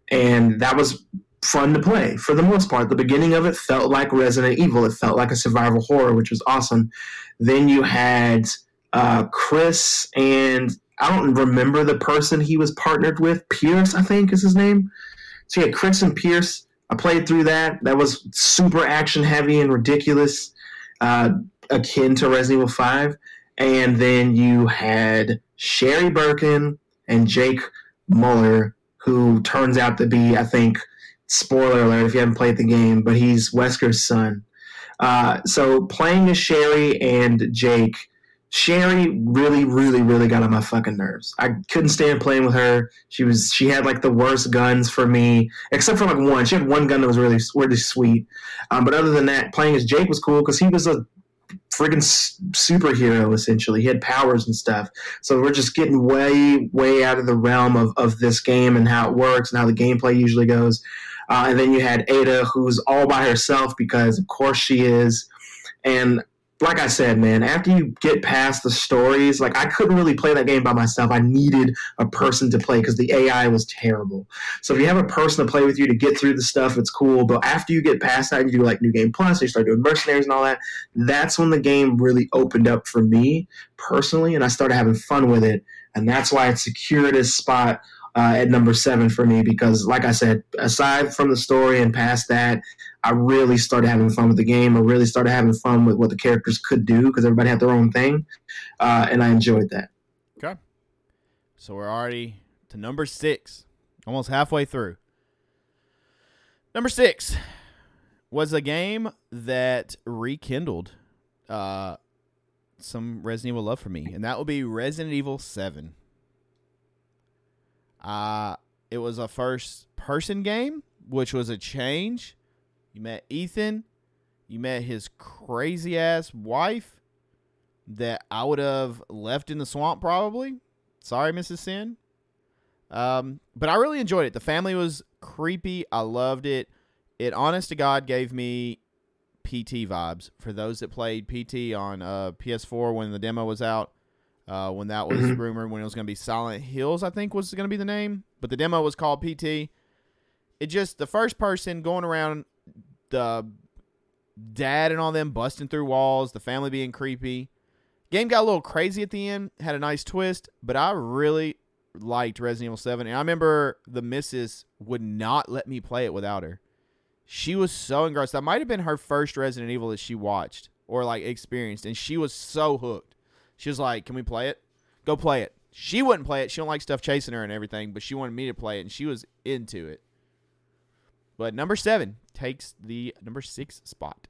and that was fun to play for the most part. The beginning of it felt like Resident Evil. It felt like a survival horror, which was awesome. Then you had uh, Chris and I don't remember the person he was partnered with. Piers, I think, is his name. So yeah, Chris and Piers I played through that. That was super action heavy and ridiculous, uh, akin to Resident Evil 5. And then you had Sherry Birkin and Jake Muller, who turns out to be, I think, spoiler alert if you haven't played the game, but he's Wesker's son. Uh, so playing as Sherry and Jake Sherry really, really, really got on my fucking nerves. I couldn't stand playing with her. She was she had like the worst guns for me, except for like one. She had one gun that was really really sweet. Um, but other than that, playing as Jake was cool because he was a friggin' superhero essentially. He had powers and stuff. So we're just getting way, way out of the realm of, of this game and how it works and how the gameplay usually goes. Uh, and then you had Ada, who's all by herself because, of course, she is. And like I said, man, after you get past the stories, like I couldn't really play that game by myself. I needed a person to play because the AI was terrible. So if you have a person to play with you to get through the stuff, it's cool. But after you get past that, you do like New Game Plus, you start doing mercenaries and all that. That's when the game really opened up for me personally, and I started having fun with it. And that's why it secured its spot uh, at number seven for me because, like I said, aside from the story and past that, I really started having fun with the game. I really started having fun with what the characters could do because everybody had their own thing, uh, and I enjoyed that. Okay, so we're already to number six, almost halfway through. Number six was a game that rekindled uh, some Resident Evil love for me, and that would be Resident Evil Seven. Uh, it was a first person game, which was a change you met Ethan. You met his crazy ass wife that I would have left in the swamp probably. Sorry, Mrs. Sin. Um, but I really enjoyed it. The family was creepy. I loved it. It, honest to God, gave me PT vibes for those that played PT on uh, PS4 when the demo was out. Uh, when that was mm-hmm. rumored, when it was going to be Silent Hills, I think was going to be the name. But the demo was called PT. It just the first person going around the dad and all them busting through walls, the family being creepy. Game got a little crazy at the end, had a nice twist, but I really liked Resident Evil 7. And I remember the missus would not let me play it without her. She was so engrossed. That might have been her first Resident Evil that she watched or like experienced. And she was so hooked. She was like, Can we play it? Go play it. She wouldn't play it. She don't like stuff chasing her and everything, but she wanted me to play it and she was into it. But number seven takes the number six spot.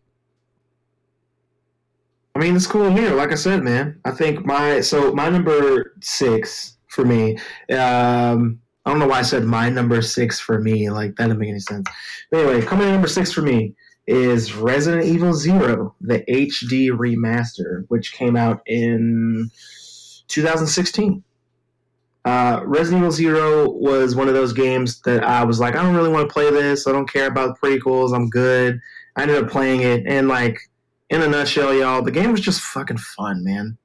I mean, it's cool here. Like I said, man, I think my so my number six for me. Um, I don't know why I said my number six for me. Like that doesn't make any sense. But anyway, coming in number six for me is Resident Evil Zero, the HD remaster, which came out in 2016. Uh, Resident Evil Zero was one of those games that I was like, I don't really want to play this. I don't care about prequels. I'm good. I ended up playing it, and like in a nutshell, y'all, the game was just fucking fun, man.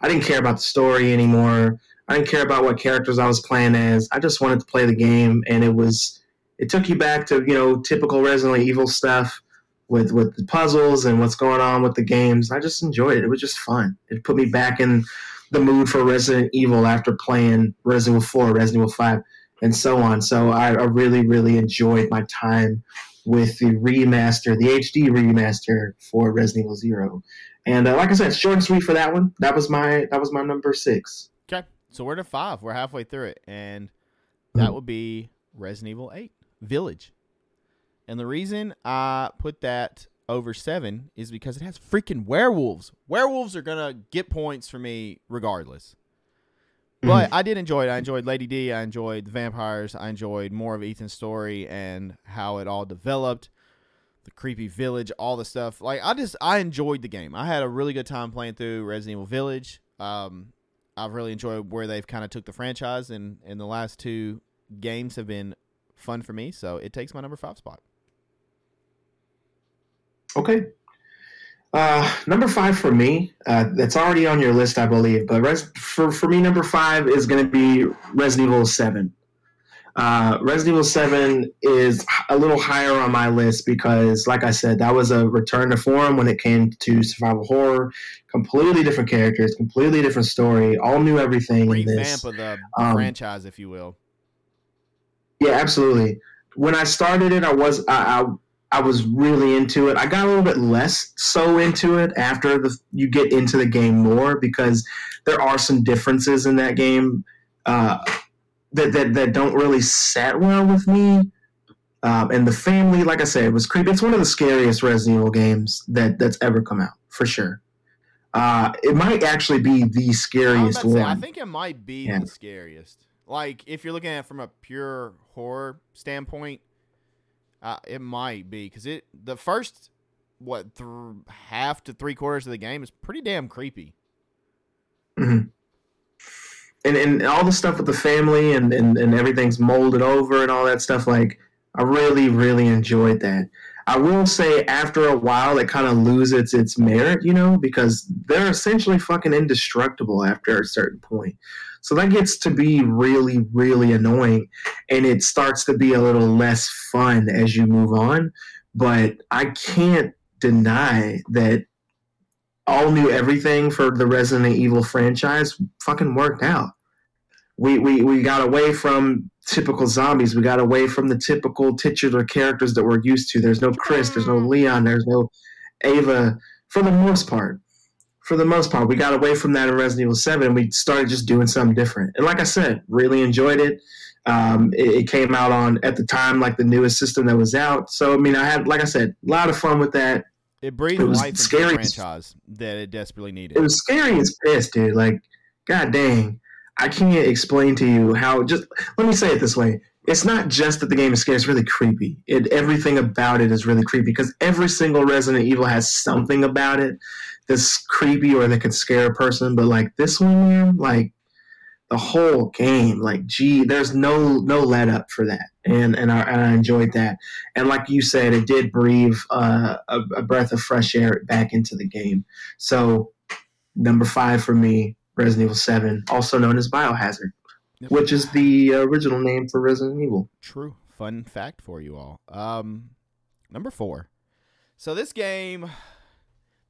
I didn't care about the story anymore. I didn't care about what characters I was playing as. I just wanted to play the game, and it was it took you back to you know typical Resident Evil stuff with with the puzzles and what's going on with the games. I just enjoyed it. It was just fun. It put me back in the mood for Resident Evil after playing Resident Evil 4, Resident Evil 5, and so on. So I, I really, really enjoyed my time with the remaster, the HD remaster for Resident Evil Zero. And uh, like I said, short and sweet for that one. That was my that was my number six. Okay, so we're to five. We're halfway through it, and that mm-hmm. would be Resident Evil Eight Village. And the reason I put that over seven is because it has freaking werewolves. Werewolves are gonna get points for me regardless. But I did enjoy it. I enjoyed Lady D. I enjoyed the vampires. I enjoyed more of Ethan's story and how it all developed. The creepy village, all the stuff. Like I just I enjoyed the game. I had a really good time playing through Resident Evil Village. Um, I've really enjoyed where they've kind of took the franchise, and and the last two games have been fun for me. So it takes my number five spot. Okay. Uh, number five for me, uh, that's already on your list, I believe. But res- for for me, number five is going to be Resident Evil Seven. Uh, Resident Evil Seven is a little higher on my list because, like I said, that was a return to form when it came to survival horror. Completely different characters, completely different story, all new everything in Revamp this. of the Um, franchise, if you will. Yeah, absolutely. When I started it, I was I, I I was really into it. I got a little bit less so into it after the you get into the game more because there are some differences in that game uh, that, that that don't really set well with me. Um, and the family, like I said, was creepy. It's one of the scariest Resident Evil games that that's ever come out for sure. Uh, it might actually be the scariest to say, I think it might be Yeah. the scariest. Like if you're looking at it from a pure horror standpoint, uh, it might be because it the first what th- half to three quarters of the game is pretty damn creepy. and and all the stuff with the family and, and and everything's molded over and all that stuff like i really really enjoyed that i will say after a while it kind of loses its merit you know because they're essentially fucking indestructible after a certain point so that gets to be really really annoying and it starts to be a little less fun as you move on but i can't deny that all new everything for the Resident Evil franchise fucking worked out. We, we we got away from typical zombies. We got away from the typical titular characters that we're used to. There's no Chris, there's no Leon, there's no Ada for the most part. For the most part, we got away from that in Resident Evil 7 and we started just doing something different. And like I said, really enjoyed it. Um, it, it came out on at the time like the newest system that was out. So I mean, I had like I said, a lot of fun with that. It breathed It was life into the franchise that it desperately needed. it was scary as piss, dude. Like, god dang, I can't explain to you how. Just let me say it this way: it's not just that the game is scary; it's really creepy. It everything about it is really creepy because every single Resident Evil has something about it that's creepy or that could scare a person. But like this one, man, like the whole game, like gee, there's no no let up for that, and and I, and I enjoyed that. And like you said, it did breathe uh, a, a breath of fresh air back into the game. So number five for me, Resident Evil Seven, also known as Biohazard, Yep. which is the original name for Resident Evil. True. Fun fact for you all. Um, number four. So this game,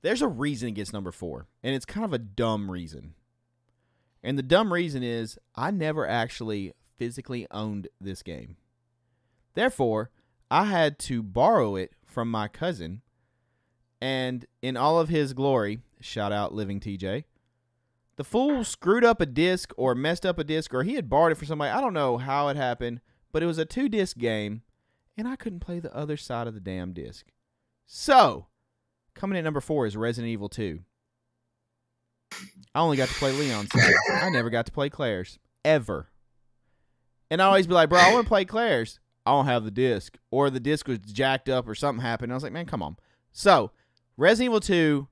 there's a reason it gets number four, and it's kind of a dumb reason. And the dumb reason is I never actually physically owned this game. Therefore, I had to borrow it from my cousin, and in all of his glory, shout out Living TJ. The fool screwed up a disc or messed up a disc, or he had borrowed it for somebody. I don't know how it happened, but it was a two disc game, and I couldn't play the other side of the damn disc. So, coming in number four is Resident Evil 2. I only got to play Leon's. I never got to play Claire's. Ever. And I always be like, bro, I want to play Claire's. I don't have the disc. Or the disc was jacked up or something happened. I was like, man, come on. So, Resident Evil 2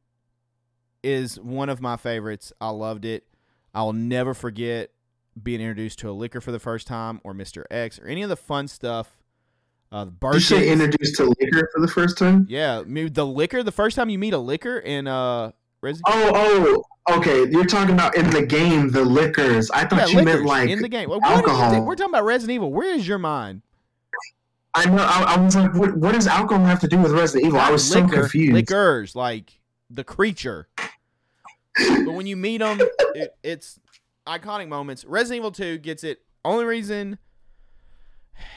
is one of my favorites. I loved it. I'll never forget being introduced to a Licker for the first time or Mr. X or any of the fun stuff. Uh, the Did you say introduced to liquor for the first time? Yeah, the Licker. The first time you meet a Licker in uh Resident Oh, oh, okay. You're talking about in the game the Lickers. I thought yeah, you liquors meant like in the game. What- what do you alcohol. We're talking about Resident Evil. Where is your mind? I know. I, I was like, what, what does alcohol have to do with Resident Evil? I Not was so liquor, confused. Lickers, like the creature. but when you meet them, it, it's iconic moments. Resident Evil 2 gets it. Only reason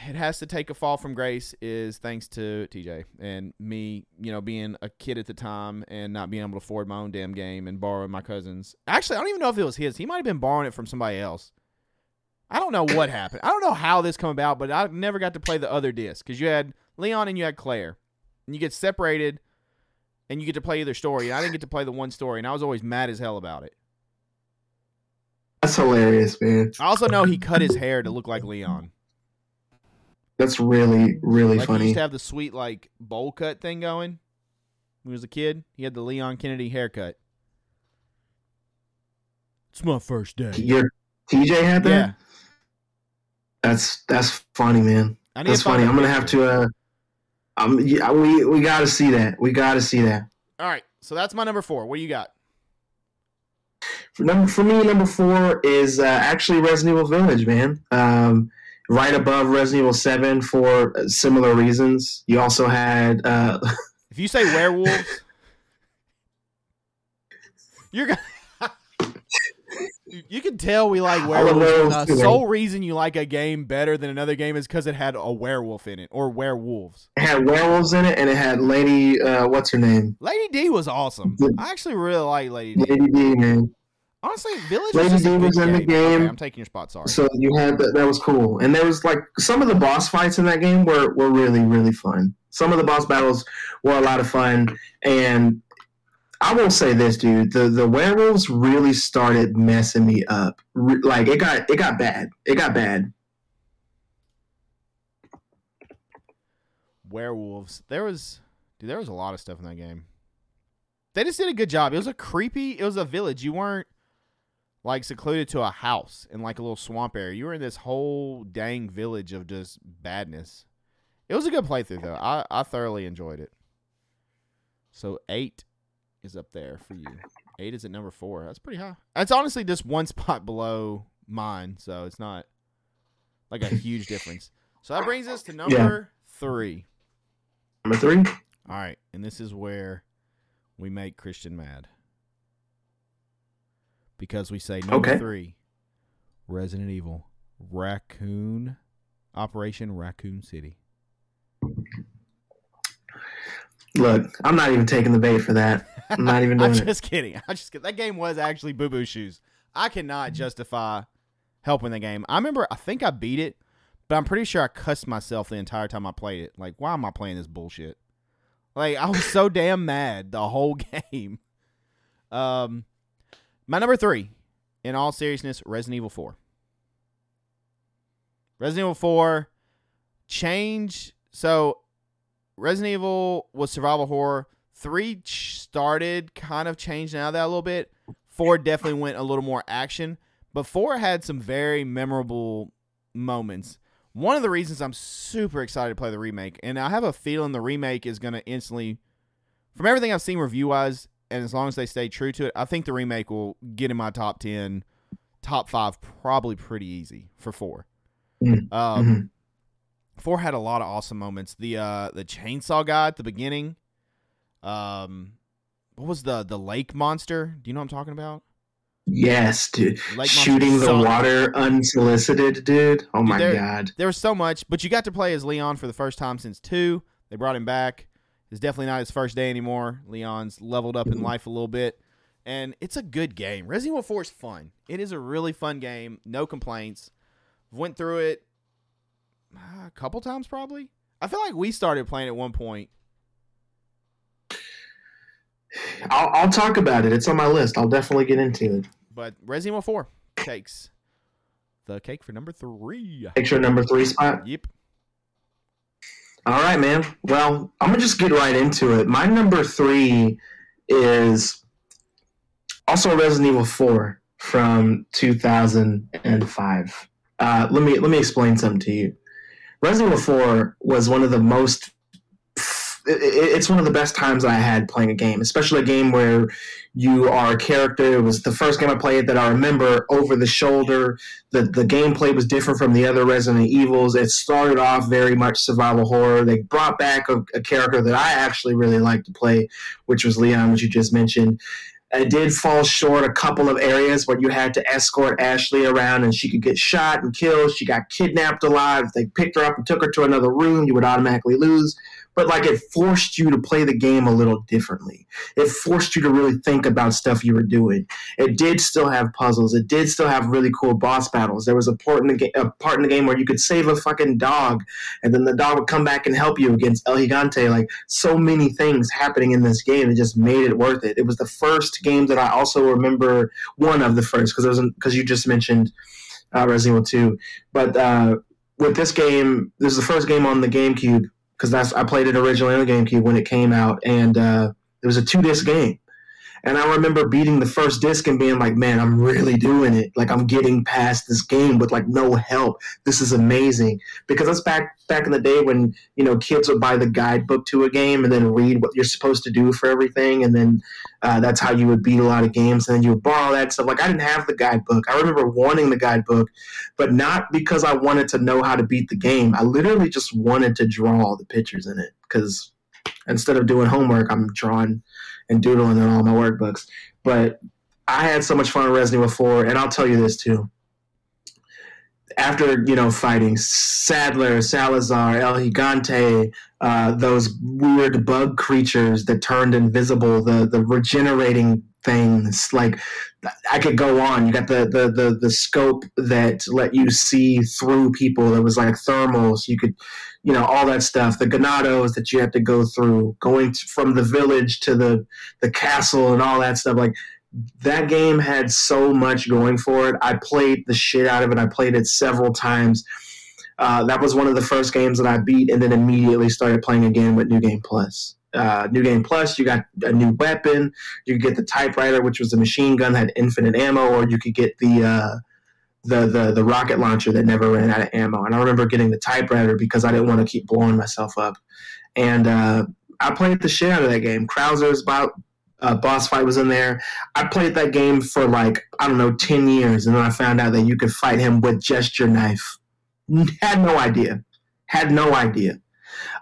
it has to take a fall from grace is thanks to TJ and me, you know, being a kid at the time and not being able to afford my own damn game and borrowing my cousin's. Actually, I don't even know if it was his. He might have been borrowing it from somebody else. I don't know what happened. I don't know how this come about, but I never got to play the other disc because you had Leon and you had Claire, and you get separated and you get to play either story. And I didn't get to play the one story, and I was always mad as hell about it. That's hilarious, man. I also know he cut his hair to look like Leon. That's really, really Like he funny. used to have the sweet like bowl cut thing going when he was a kid. He had the Leon Kennedy haircut. It's my first day. Your TJ had that? Yeah, That's that's funny, man. That's funny. I'm gonna have to. uh um, yeah, we we got to see that. We got to see that. All right, so that's my number four. What do you got? For number for me, number four is uh, actually Resident Evil Village, man. Um, right above Resident Evil Seven for similar reasons. You also had uh, If you say werewolves, you're gonna. You- can tell we like werewolves. werewolves The sole reason you like a game better than another game is because it had a werewolf in it or werewolves. it had werewolves in it, and it had Lady uh, what's her name? Lady D was awesome. I actually really like Lady D. Lady D, man. Honestly, Village Lady was just a D good was in the game. game. Okay, I'm taking your spot. Sorry. So you had that. That was cool, and there was like some of the boss fights in that game were were really really fun. Some of the boss battles were a lot of fun, and I will say this, dude: the the werewolves really started messing me up. Re- like it got it got bad. It got bad. werewolves. There was, dude, there was a lot of stuff in that game. They just did a good job. It was a creepy. It was a village. You weren't like secluded to a house in like a little swamp area. You were in this whole dang village of just badness. It was a good playthrough though. I I thoroughly enjoyed it. So eight is up there for you. Eight is at number four. That's pretty high. That's honestly just one spot below mine, so it's not like a huge difference. So that brings us to number three. Number three. All right, and this is where we make Christian mad because we say number Okay. three, Resident Evil, Raccoon, Operation Raccoon City. Look, I'm not even taking the bait for that. I'm not even I'm doing it. just kidding. I'm just kidding. That game was actually Boo Boo Shoes. I cannot justify helping the game. I remember. I think I beat it, but I'm pretty sure I cussed myself the entire time I played it. Like, why am I playing this bullshit? Like, I was so damn mad the whole game. Um, my number three, in all seriousness, Resident Evil Four. Resident Evil Four, change. So, Resident Evil was survival horror. Three started kind of changing out of that a little bit. Four definitely went a little more action, but four had some very memorable moments. One of the reasons I'm super excited to play the remake, and I have a feeling the remake is going to instantly, from everything I've seen review wise, and as long as they stay true to it, I think the remake will get in my top 10, top five, probably pretty easy for four. Mm, Um, Mhm. Four had a lot of awesome moments. The uh the chainsaw guy at the beginning. Um what was the the lake monster? Do you know what I'm talking about? Yes, dude. Lake monster Shooting the water unsolicited, dude. Oh my there- god. There was so much, but you got to play as Leon for the first time since two. They brought him back. It's definitely not his first day anymore. Leon's leveled up in life a little bit. And it's a good game. Resident Evil 4 is fun. It is a really fun game. No complaints. Went through it uh, a couple times probably. I feel like we started playing at one point. I'll, I'll talk about it. It's on my list. I'll definitely get into it. But Resident Evil 4 takes the cake for number three. Picture number three spot. Yep. All right, man. Well, I'm gonna just get right into it. My number three is also Resident Evil 4 from 2005. Uh, let me let me explain something to you. Resident Evil 4 was one of the most it's one of the best times I had playing a game, especially a game where you are a character. It was the first game I played that I remember over the shoulder. The the gameplay was different from the other Resident Evils. It started off very much survival horror. They brought back a, a character that I actually really liked to play, which was Leon, which you just mentioned. It did fall short a couple of areas where you had to escort Ashley around and she could get shot and killed. She got kidnapped alive. If they picked her up and took her to another room, you would automatically lose. But like it forced you to play the game a little differently. It forced you to really think about stuff you were doing. It did still have puzzles. It did still have really cool boss battles. There was a part in the, ga- a part in the game where you could save a fucking dog, and then the dog would come back and help you against El Gigante. Like so many things happening in this game, it just made it worth it. It was the first game that I also remember one of the first because because you just mentioned uh, Resident Evil 2, but. Uh, with this game, this is the first game on the GameCube because that's I played it originally on the GameCube when it came out, and uh, it was a two disc game. And I remember beating the first disc and being like, man, I'm really doing it. Like I'm getting past this game with like no help. This is amazing. Because that's back back in the day when, you know, kids would buy the guidebook to a game and then read what you're supposed to do for everything. And then uh, that's how you would beat a lot of games. And then you would borrow that stuff. Like I didn't have the guidebook. I remember wanting the guidebook, but not because I wanted to know how to beat the game. I literally just wanted to draw the pictures in it. Because instead of doing homework, I'm drawing and doodling in all my workbooks. But I had so much fun with Resident Evil 4, and I'll tell you this too. After you know fighting Sadler, Salazar, El Gigante, uh, those weird bug creatures that turned invisible, the the regenerating things, like I could go on. You got the the the, the scope that let you see through people. That was like thermals. You could you know all that stuff the ganados that you have to go through going to, from the village to the the castle and all that stuff like that game had so much going for it i played the shit out of it i played it several times uh, that was one of the first games that i beat and then immediately started playing again with new game plus uh, new game plus you got a new weapon you could get the typewriter which was a machine gun that had infinite ammo or you could get the uh, the, the the rocket launcher that never ran out of ammo. And I remember getting the typewriter because I didn't want to keep blowing myself up. And uh, I played the shit out of that game. Krauser's uh, boss fight was in there. I played that game for like I don't know ten years, and then I found out that you could fight him with just your knife. Had no idea. Had no idea.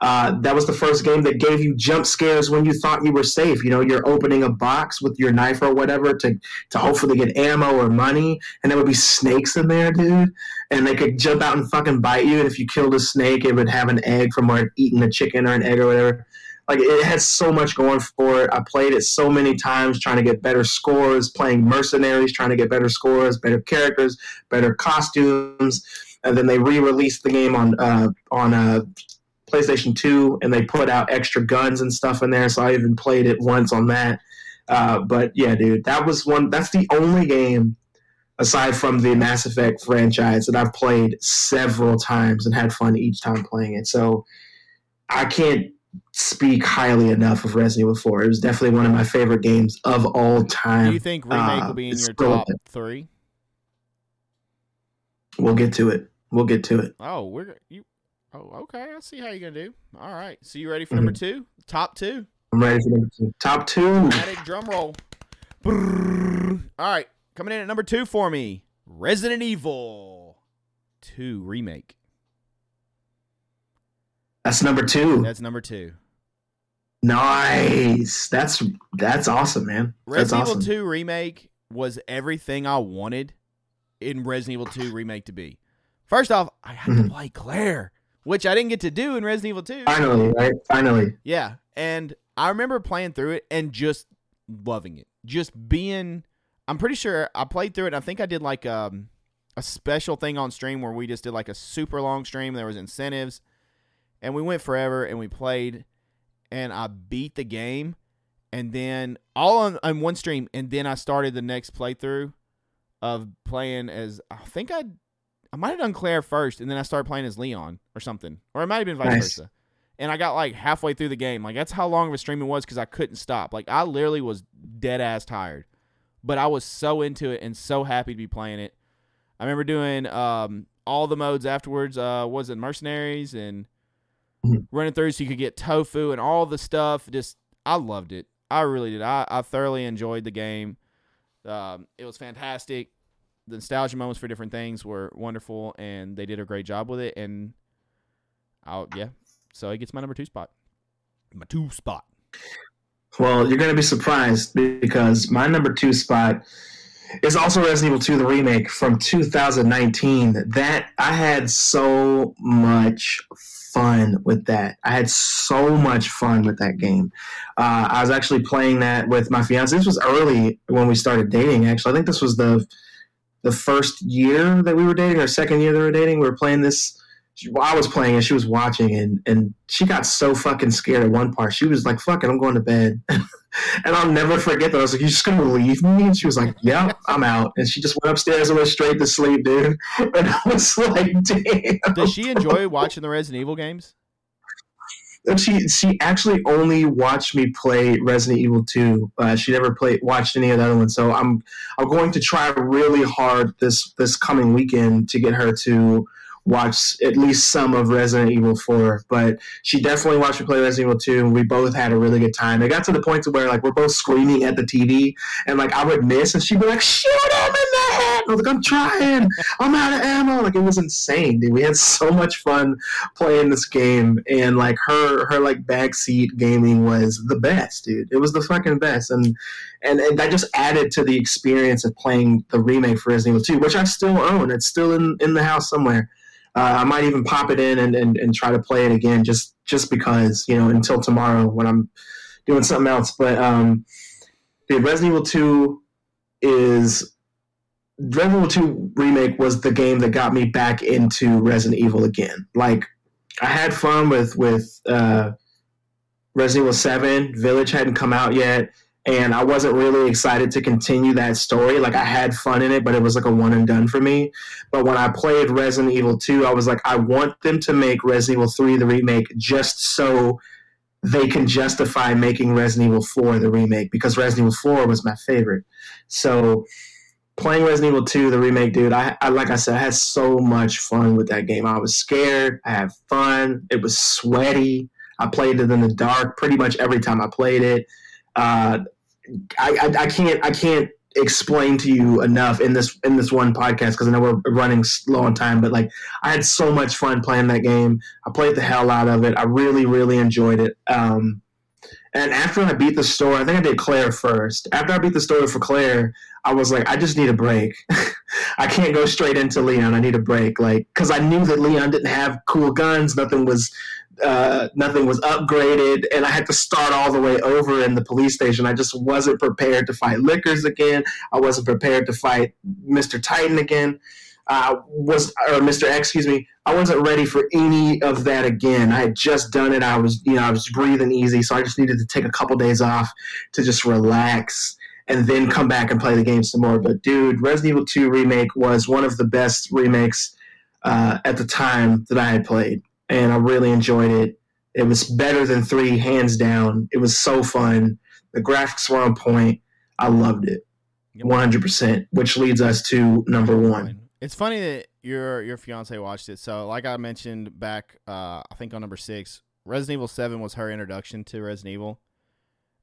Uh, that was the first game that gave you jump scares when you thought you were safe. You know, you're opening a box with your knife or whatever to to hopefully get ammo or money, and there would be snakes in there, dude. And they could jump out and fucking bite you. And if you killed a snake, it would have an egg from where it eaten a chicken or an egg or whatever. Like it has so much going for it. I played it so many times trying to get better scores, playing mercenaries, trying to get better scores, better characters, better costumes. And then they re-released the game on uh, on uh, PlayStation 2 and they put out extra guns and stuff in there. So I even played it once on that. Uh, but yeah, dude, that was one. That's the only game aside from the Mass Effect franchise that I've played several times and had fun each time playing it. So I can't speak highly enough of Resident Evil 4. It was definitely one of my favorite games of all time. Do you think remake uh, will be in your top three? We'll get to it. We'll get to it. Oh, we're you Oh, okay. I see how you're gonna do. All right. So you ready for mm-hmm. number two? Top two. I'm ready for number two. Top two. Static drum roll. All right. Coming in at number two for me, Resident Evil Two remake. That's number two. That's number two. Nice. That's that's awesome, man. Resident that's Evil Two remake was everything I wanted in Resident Evil Two remake to be. First off, I had mm-hmm. to play Claire which I didn't get to do in Resident Evil 2. Finally, right? Finally. Yeah. And I remember playing through it and just loving it. Just being I'm pretty sure I played through it I think I did like um, a special thing on stream where we just did like a super long stream. There was incentives and we went forever and we played and I beat the game and then all on, on one stream and then I started the next playthrough of playing as I think I I might have done Claire first, and then I started playing as Leon or something, or it might have been vice nice. versa. And I got like halfway through the game. Like that's how long of a stream it was because I couldn't stop. Like I literally was dead ass tired, but I was so into it and so happy to be playing it. I remember doing um, all the modes afterwards. Uh, was it mercenaries and mm-hmm. running through so you could get tofu and all the stuff. Just I loved it. I really did. I, I thoroughly enjoyed the game. Um, it was fantastic the nostalgia moments for different things were wonderful, and they did a great job with it. And I'll yeah, so it gets my number two spot. My two spot. Well, you're gonna be surprised because my number two spot is also Resident Evil 2, the remake from 2019. That I had so much fun with that. I had so much fun with that game. Uh, I was actually playing that with my fiance. This was early when we started dating. Actually, I think this was the the first year that we were dating, or second year that we were dating. We were playing this. I was playing and she was watching, and and she got so fucking scared at one part. She was like, "Fuck it, I'm going to bed." And I'll never forget that. I was like, "You just gonna leave me?" And she was like, "Yeah, I'm out." And she just went upstairs and went straight to sleep, dude. And I was like, "Damn." Does she enjoy watching the Resident Evil games? She she actually only watched me play Resident Evil 2. Uh, she never played watched any of the other ones. So I'm I'm going to try really hard this this coming weekend to get her to watch at least some of Resident Evil 4, but she definitely watched me play Resident Evil 2, and we both had a really good time. It got to the point to where like we're both screaming at the TV, and like I would miss, and she'd be like, "Shoot him in the head!" I was like, "I'm trying, I'm out of ammo." Like it was insane, dude. We had so much fun playing this game, and like her her like backseat gaming was the best, dude. It was the fucking best, and and and that just added to the experience of playing the remake for Resident Evil 2, which I still own. It's still in in the house somewhere. Uh, I might even pop it in and, and, and try to play it again just just because you know until tomorrow when I'm doing something else. But um, the Resident Evil 2 is Resident Evil 2 remake was the game that got me back into Resident Evil again. Like I had fun with with uh, Resident Evil 7. Village hadn't come out yet and I wasn't really excited to continue that story. Like I had fun in it, but it was like a one and done for me. But when I played Resident Evil 2, I was like, I want them to make Resident Evil 3 the remake just so they can justify making Resident Evil 4 the remake because Resident Evil 4 was my favorite. So playing Resident Evil 2, the remake, dude, I, I like I said, I had so much fun with that game. I was scared, I had fun, it was sweaty. I played it in the dark pretty much every time I played it. Uh, I, I, I can't I can't explain to you enough in this in this one podcast because I know we're running slow on time. But like I had so much fun playing that game. I played the hell out of it. I really really enjoyed it. Um, and after I beat the story, I think I did Claire first. After I beat the story for Claire, I was like, I just need a break. I can't go straight into Leon. I need a break, like because I knew that Leon didn't have cool guns. Nothing was uh, nothing was upgraded, and I had to start all the way over in the police station. I just wasn't prepared to fight Lickers again. I wasn't prepared to fight Mr. Titan again. I was or Mr. X, excuse me. I wasn't ready for any of that again. I had just done it. I was, you know, I was breathing easy, so I just needed to take a couple days off to just relax and then come back and play the game some more. But dude, Resident Evil 2 remake was one of the best remakes uh, at the time that I had played and I really enjoyed it. It was better than three, hands down. It was so fun. The graphics were on point. I loved it, one hundred percent. Which leads us to number one. It's funny that your your fiance watched it. So, like I mentioned back, uh, I think on number six, Resident Evil Seven was her introduction to Resident Evil,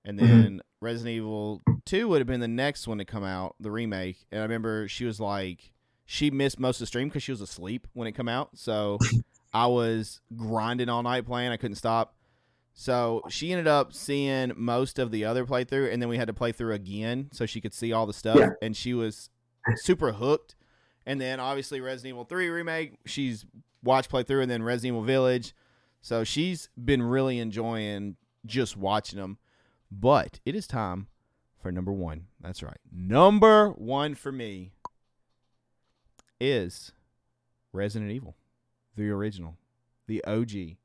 and then mm-hmm. Resident Evil Two would have been the next one to come out, the remake. And I remember she was like, she missed most of the stream because she was asleep when it come out. So I was grinding all night playing. I couldn't stop. So she ended up seeing most of the other playthrough, and then we had to play through again so she could see all the stuff. Yeah. And she was super hooked. And then obviously Resident Evil 3 remake, she's watched playthrough, and then Resident Evil Village. So she's been really enjoying just watching them. But it is time for number one. That's right. Number one for me is Resident Evil the original, the OG.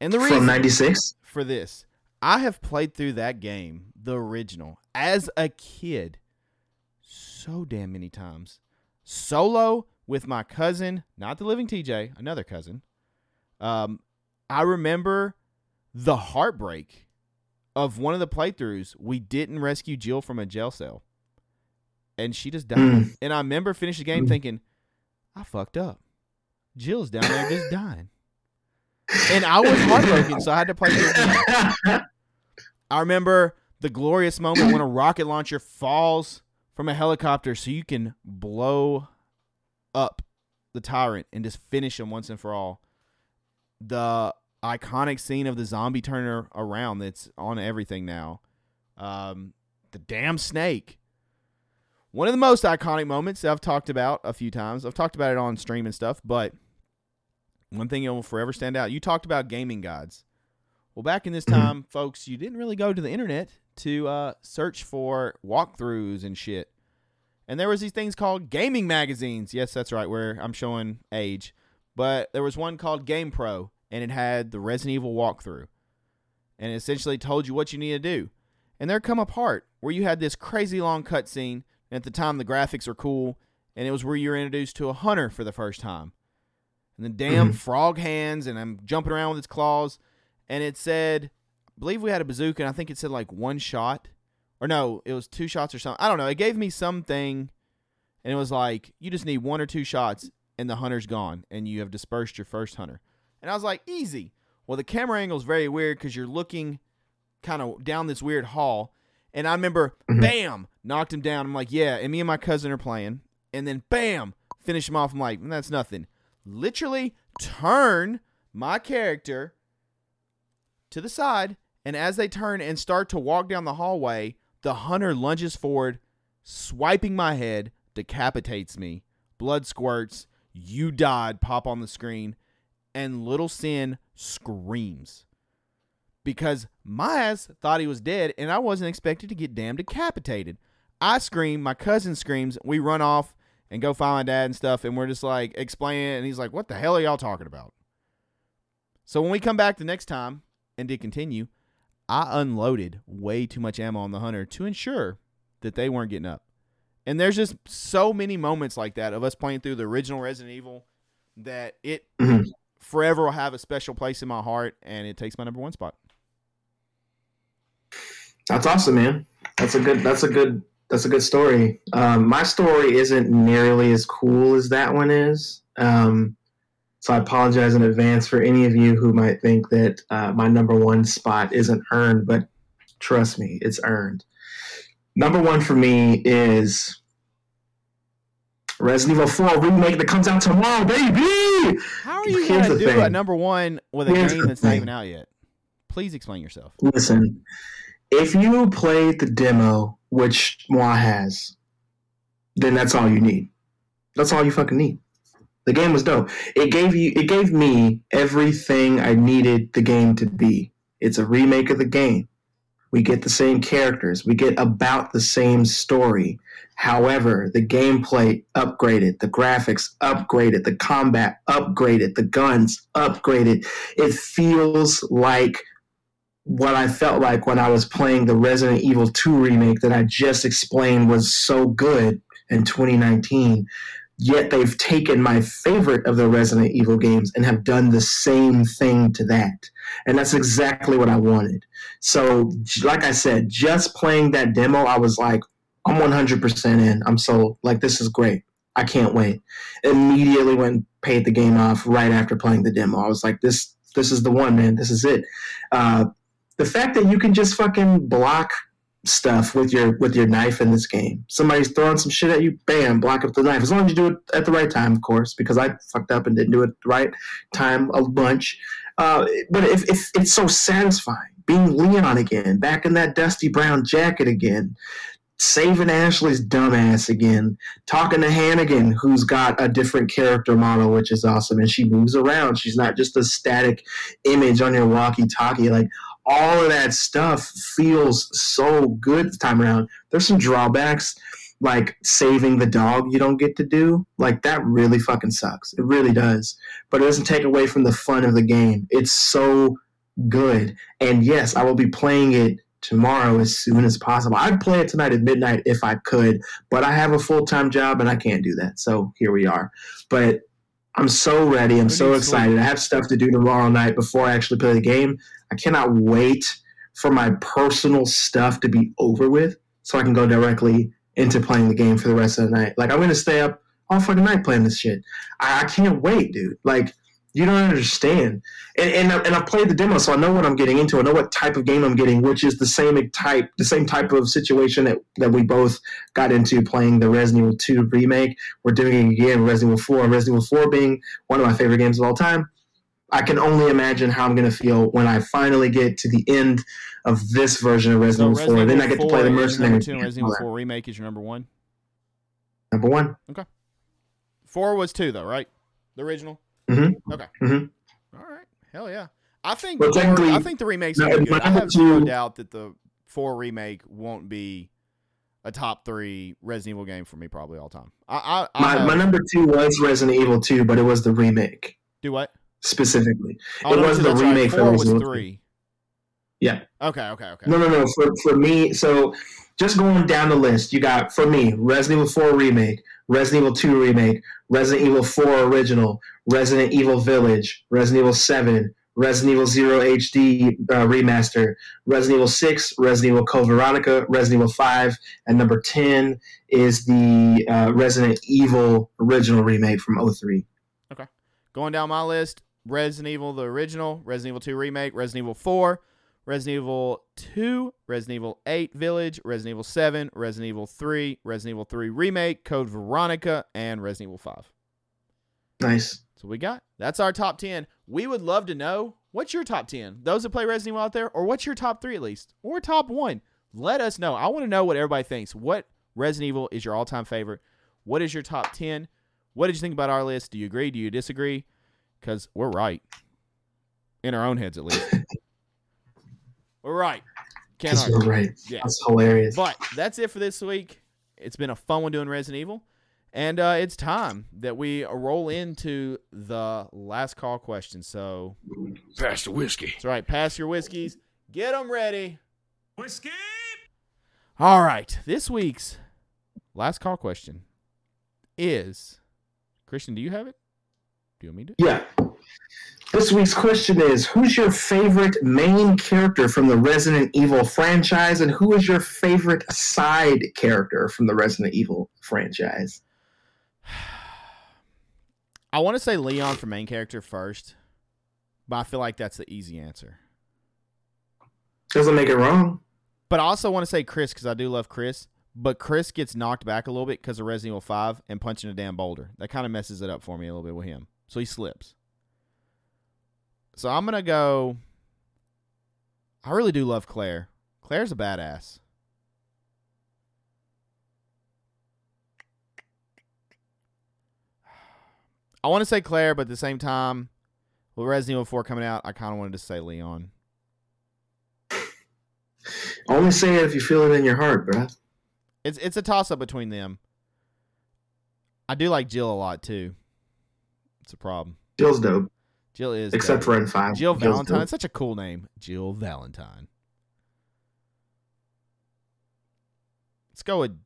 And the reason from '96 for this, I have played through that game, the original, as a kid, so damn many times, solo with my cousin, not the living TJ, another cousin. Um, I remember the heartbreak of one of the playthroughs. We didn't rescue Jill from a jail cell, and she just died. Mm. And I remember finishing the game mm. thinking, I fucked up. Jill's down there just dying. And I was heartbroken, so I had to play I remember the glorious moment when a rocket launcher falls from a helicopter so you can blow up the tyrant and just finish him once and for all. The iconic scene of the zombie turner around that's on everything now. Um, the damn snake. One of the most iconic moments I've talked about a few times. I've talked about it on stream and stuff, but one thing you will forever stand out. You talked about gaming guides. Well, back in this Mhm. time, folks, you didn't really go to the internet to uh, search for walkthroughs and shit. And there was these things called gaming magazines. Yes, that's right. Where I'm showing age, but there was one called GamePro, and it had the Resident Evil walkthrough, and it essentially told you what you need to do. And there come a part where you had this crazy long cutscene. And at the time, the graphics are cool, and it was where you were introduced to a hunter for the first time. And the damn Mhm. frog hands, and I'm jumping around with its claws. And it said, I believe we had a bazooka, and I think it said like one shot. Or no, it was two shots or something. I don't know. It gave me something, and it was like, you just need one or two shots, and the hunter's gone, and you have dispersed your first hunter. And I was like, easy. Well, the camera angle is very weird because you're looking kind of down this weird hall. And I remember, Mhm. bam, knocked him down. I'm like, yeah. And me and my cousin are playing. And then, bam, finish him off. I'm like, "Mm, that's nothing. Literally turn my character to the side. And as they turn and start to walk down the hallway, the hunter lunges forward, swiping my head, decapitates me. Blood squirts. You died. Pop on the screen. And little Sin screams because my ass thought he was dead and I wasn't expected to get damn decapitated. I scream, my cousin screams, we run off and go find my dad and stuff, and we're just like explaining it, and he's like, What the hell are y'all talking about? So when we come back the next time and did continue, I unloaded way too much ammo on the hunter to ensure that they weren't getting up. And there's just so many moments like that of us playing through the original Resident Evil that it forever will have a special place in my heart, and it takes my number one spot. That's awesome, man. That's a good. That's a good. That's a good story. Um, my story isn't nearly as cool as that one is. Um, so I apologize in advance for any of you who might think that uh, my number one spot isn't earned, but trust me, it's earned. Number one for me is Resident Evil 4 remake that comes out tomorrow, baby. How are you going to do a number one with a Here's game that's not even out yet? Please explain yourself. Listen, if you played the demo, which Moi has, then that's all you need. That's all you fucking need. The game was dope. It gave you it gave me everything I needed the game to be. It's a remake of the game. We get the same characters. We get about the same story. However, the gameplay upgraded, the graphics upgraded, the combat upgraded, the guns upgraded. It feels like what I felt like when I was playing the Resident Evil 2 remake that I just explained was so good in 2019. Yet they've taken my favorite of the Resident Evil games and have done the same thing to that. And that's exactly what I wanted. So, like I said, just playing that demo, I was like, I'm 100% in. I'm sold. Like, this is great. I can't wait. Immediately went and paid the game off right after playing the demo. I was like, this this is the one, man. This is it. Uh, the fact that you can just fucking block stuff with your with your knife in this game. Somebody's throwing some shit at you, bam, block up the knife. As long as you do it at the right time, of course, because I fucked up and didn't do it the right time a bunch. Uh, but if, if it's so satisfying being Leon again, back in that dusty brown jacket again, saving Ashley's dumbass again, talking to Hunnigan, who's got a different character model, which is awesome, and she moves around. She's not just a static image on your walkie-talkie. Like all of that stuff feels so good this time around. There's some drawbacks, like saving the dog you don't get to do. Like that really fucking sucks. It really does. But it doesn't take away from the fun of the game. It's so good. And yes, I will be playing it tomorrow as soon as possible. I'd play it tonight at midnight if I could, but I have a full time job and I can't do that. So here we are. But I'm so ready. I'm so excited. I have stuff to do tomorrow night before I actually play the game. I cannot wait for my personal stuff to be over with so I can go directly into playing the game for the rest of the night. Like I'm gonna stay up all fucking night playing this shit. I, I can't wait, dude. Like you don't understand. And, and and I've played the demo, so I know what I'm getting into. I know what type of game I'm getting, which is the same type, the same type of situation that, that we both got into playing the Resident Evil 2 remake. We're doing it again, Resident Evil 4. Resident Evil 4 being one of my favorite games of all time. I can only imagine how I'm going to feel when I finally get to the end of this version of Resident Evil 4. Then I get to play the 4 Mercenary. two, Resident Evil 4 remake is your number one. Number one. Okay. Four was two though, right? The original. Mhm. Okay. Mhm. All right. Hell yeah. I think Well, four- I think the remake's No, gonna be my good. I have no doubt that the four remake won't be a top three Resident Evil game for me probably all time. I I, I My, have- my number two was Resident Evil 2, but it was the remake do what? Specifically. Oh, It number was two, the right. remake for Four was three. Yeah. Okay. Okay. Okay. No, no, no. For for me, so just going down the list, you got for me Resident Evil 4 remake, Resident Evil 2 remake, Resident Evil 4 original, Resident Evil Village, Resident Evil 7, Resident Evil 0 HD uh, remaster, Resident Evil 6, Resident Evil Code Veronica, Resident Evil 5, and number 10 is the uh, Resident Evil original remake from 03. Okay, Going down my list: Resident Evil the original, Resident Evil 2 remake, Resident Evil 4, Resident Evil 2, Resident Evil 8 Village, Resident Evil 7, Resident Evil 3, Resident Evil 3 remake, Code Veronica, and Resident Evil 5. Nice. So we got that's our top 10. We would love to know what's your top 10. Those that play Resident Evil out there, or what's your top three at least, or top one. Let us know. I want to know what everybody thinks. What Resident Evil is your all time favorite? What is your top 10? What did you think about our list? Do you agree? Do you disagree? Because we're right. In our own heads, at least. we're right. Can't That's argue. right. Yeah. That's hilarious. But that's it for this week. It's been a fun one doing Resident Evil. And uh, it's time that we roll into the last call question. So Pass the whiskey. that's right. Pass your whiskeys. Get them ready. Whiskey. All right. This week's last call question is Christian, do you have it? Do you want me to? Yeah. This week's question is Who's your favorite main character from the Resident Evil franchise, and who is your favorite side character from the Resident Evil franchise? I want to say Leon for main character first, but I feel like that's the easy answer. Doesn't make it wrong. But I also want to say Chris because I do love Chris. But Chris gets knocked back a little bit because of Resident Evil 5 and punching a damn boulder. That kind of messes it up for me a little bit with him. So he slips. So I'm going to go. I really do love Claire. Claire's a badass. I want to say Claire, but at the same time, with Resident Evil 4 coming out, I kind of wanted to say Leon. Only say it if you feel it in your heart, bruh. It's it's a toss up between them. I do like Jill a lot too. It's a problem. Jill's dope, Jill is except dope. for in 5. Jill Jill's Valentine. dope. Such a cool name. Jill Valentine. Let's go with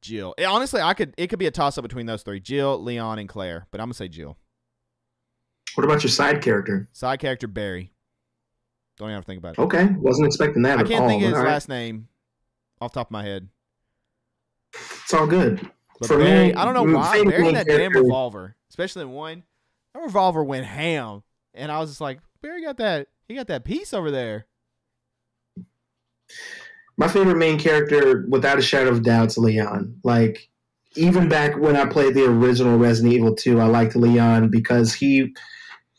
Jill. Eh, honestly, I could it could be a toss up between those three: Jill, Leon, and Claire. But I'm gonna say Jill. What about your side character? Side character Barry. Don't even have to think about it. Okay, wasn't expecting that at all. I can't all. think of his right. last name off the top of my head. It's all good. But For Barry, me, I don't know why. Barry that damn revolver, especially in one, that revolver went ham, and I was just like, Barry got that. He got that piece over there. My favorite main character, without a shadow of doubt, is Leon. Like, even back when I played the original Resident Evil 2, I liked Leon because he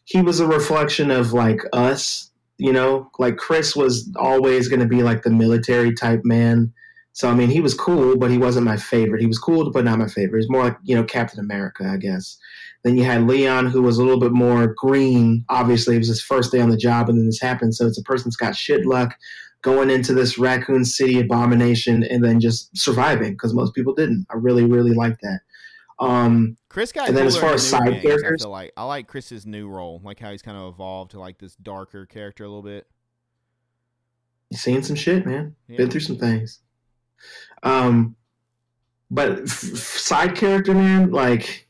he was a reflection of like us, you know? Like Chris was always gonna be like the military type man. So I mean he was cool, but he wasn't my favorite. He was cool, but not my favorite. He's more like, you know, Captain America, I guess. Then you had Leon, who was a little bit more green. Obviously, it was his first day on the job, and then this happened. So it's a person that's got shit luck going into this Raccoon City abomination and then just surviving because most people didn't. I really, really like that. Um, Chris got And then as far as side games, characters? I like I like Chris's new role, like how he's kind of evolved to like this darker character a little bit. you seen some shit, man. Yeah. Been through some things. Um, but f- side character, man, like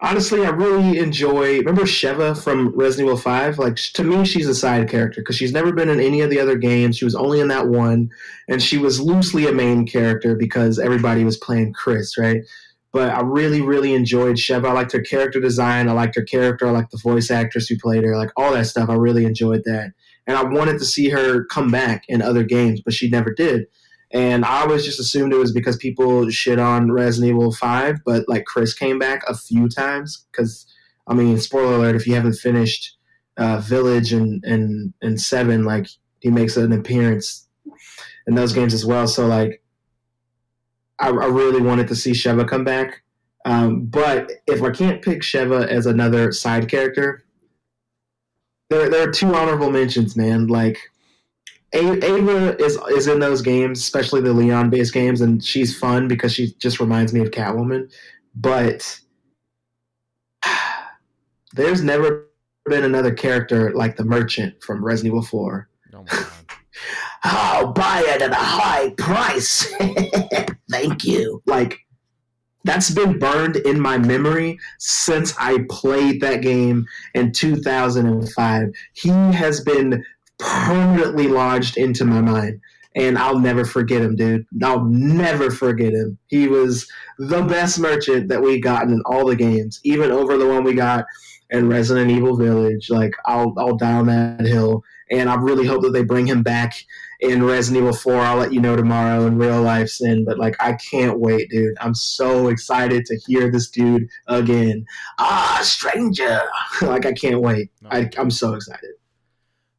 honestly, I really enjoy. Remember Sheva from Resident Evil Five? Like to me, she's a side character because she's never been in any of the other games. She was only in that one, and she was loosely a main character because everybody was playing Chris, right? But I really, really enjoyed Sheva. I liked her character design. I liked her character. I liked the voice actress who played her. Like all that stuff. I really enjoyed that, and I wanted to see her come back in other games, but she never did. And I always just assumed it was because people shit on Resident Evil 5, but like Chris came back a few times. Because, I mean, spoiler alert, if you haven't finished uh, Village and, and, and 7, like he makes an appearance in those games as well. So, like, I, I really wanted to see Sheva come back. Um, but if I can't pick Sheva as another side character, there there are two honorable mentions, man. Like Ada is is in those games, especially the Leon based games, and she's fun because she just reminds me of Catwoman. But there's never been another character like the Merchant from Resident Evil 4. Oh. I'll oh, buy it at a high price. Thank you. Like that's been burned in my memory since I played that game in 2005. He has been permanently lodged into my mind. And I'll never forget him, dude. I'll never forget him. He was the best merchant that we gotten in all the games, even over the one we got in Resident Evil Village. Like I'll I'll die on that hill, and I really hope that they bring him back in Resident Evil 4. I'll let you know tomorrow in real life, Sin. But like I can't wait, dude. I'm so excited to hear this dude again. Ah, stranger! like I can't wait. I, I'm so excited.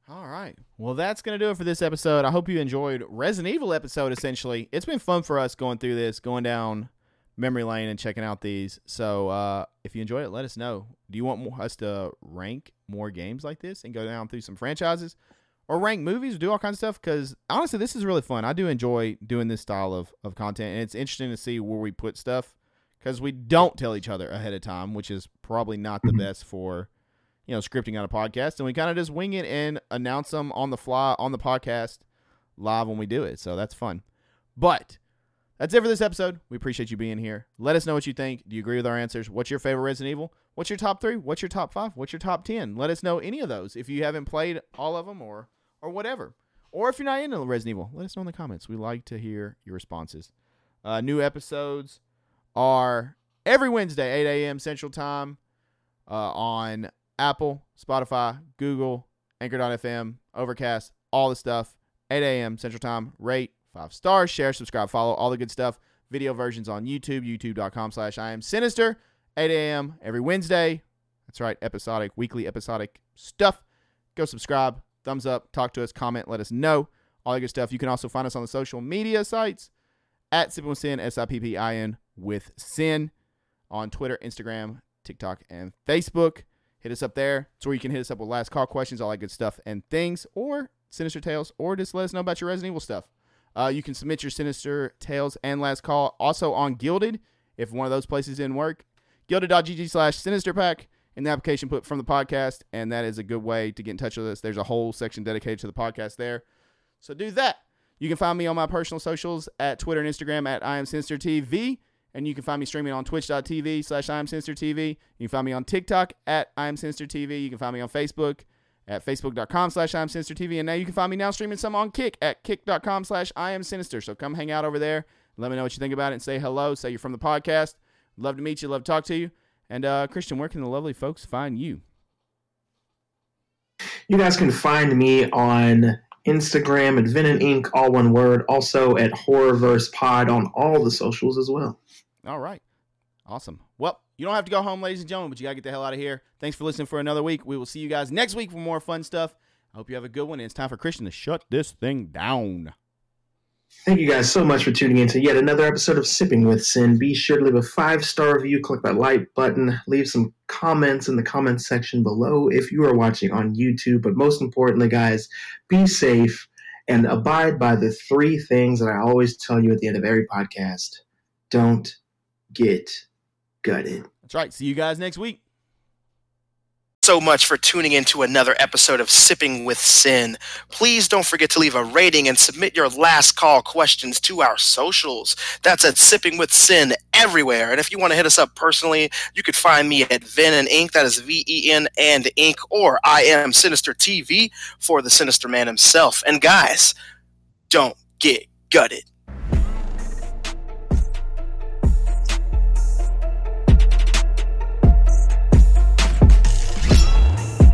All right. Well, that's going to do it for this episode. I hope you enjoyed Resident Evil episode essentially. It's been fun for us going through this, going down memory lane and checking out these. So, uh, if you enjoyed it, let us know. Do you want more, us to rank more games like this and go down through some franchises or rank movies or do all kinds of stuff? Because honestly, this is really fun. I do enjoy doing this style of, of content, and it's interesting to see where we put stuff because we don't tell each other ahead of time, which is probably not the best for you know, scripting out a podcast, and we kind of just wing it and announce them on the fly on the podcast live when we do it. So that's fun. But that's it for this episode. We appreciate you being here. Let us know what you think. Do you agree with our answers? What's your favorite Resident Evil? What's your top three? What's your top five? What's your top ten? Let us know any of those if you haven't played all of them or or whatever. Or if you're not into Resident Evil, let us know in the comments. We like to hear your responses. Uh, new episodes are every Wednesday, 8 a.m. Central Time uh, on Apple, Spotify, Google, Anchor.fm, Overcast, all the stuff. 8 a.m. Central Time. Rate five stars, share, subscribe, follow, all the good stuff. Video versions on YouTube, youtube.com slash I am sinister. 8 a.m. every Wednesday. That's right, episodic, weekly episodic stuff. Go subscribe, thumbs up, talk to us, comment, let us know. All the good stuff. You can also find us on the social media sites at Sippin with Sin, S I P P I N with Sin on Twitter, Instagram, TikTok, and Facebook hit us up there. It's where you can hit us up with last call questions, all that good stuff and things, or Sinister Tales, or just let us know about your Resident Evil stuff. Uh, you can submit your Sinister Tales and last call also on Guilded if one of those places didn't work. Guilded.gg slash Sinister Pack in the application put from the podcast, and that is a good way to get in touch with us. There's a whole section dedicated to the podcast there. So do that. You can find me on my personal socials at Twitter and Instagram at I am Sinister TV. And you can find me streaming on twitch.tv slash I am Sinister TV. You can find me on TikTok at I am Sinister TV. You can find me on Facebook at facebook.com slash I am Sinister TV. And now you can find me now streaming some on Kick at kick.com slash I am Sinister. So come hang out over there. Let me know what you think about it and say hello. Say you're from the podcast. Love to meet you. Love to talk to you. And uh, Christian, where can the lovely folks find you? You guys can find me on Instagram at Venom Inc., all one word. Also at Horrorverse Pod on all the socials as well. All right. Awesome. Well, you don't have to go home, ladies and gentlemen, but you got to get the hell out of here. Thanks for listening for another week. We will see you guys next week for more fun stuff. I hope you have a good one. And it's time for Christian to shut this thing down. Thank you guys so much for tuning in to yet another episode of Sippin with Sin. Be sure to leave a five star review, click that like button, leave some comments in the comments section below if you are watching on YouTube. But most importantly, guys, be safe and abide by the three things that I always tell you at the end of every podcast don't get gutted. That's right. See you guys next week. so much for tuning in to another episode of Sippin with Sin. Please don't forget to leave a rating and submit your last call questions to our socials. That's at Sippin with Sin everywhere. And if you want to hit us up personally, you could find me at Ven and Inc. That is V E N and Inc. Or I am Sinister TV for the Sinister Man himself. And guys, don't get gutted.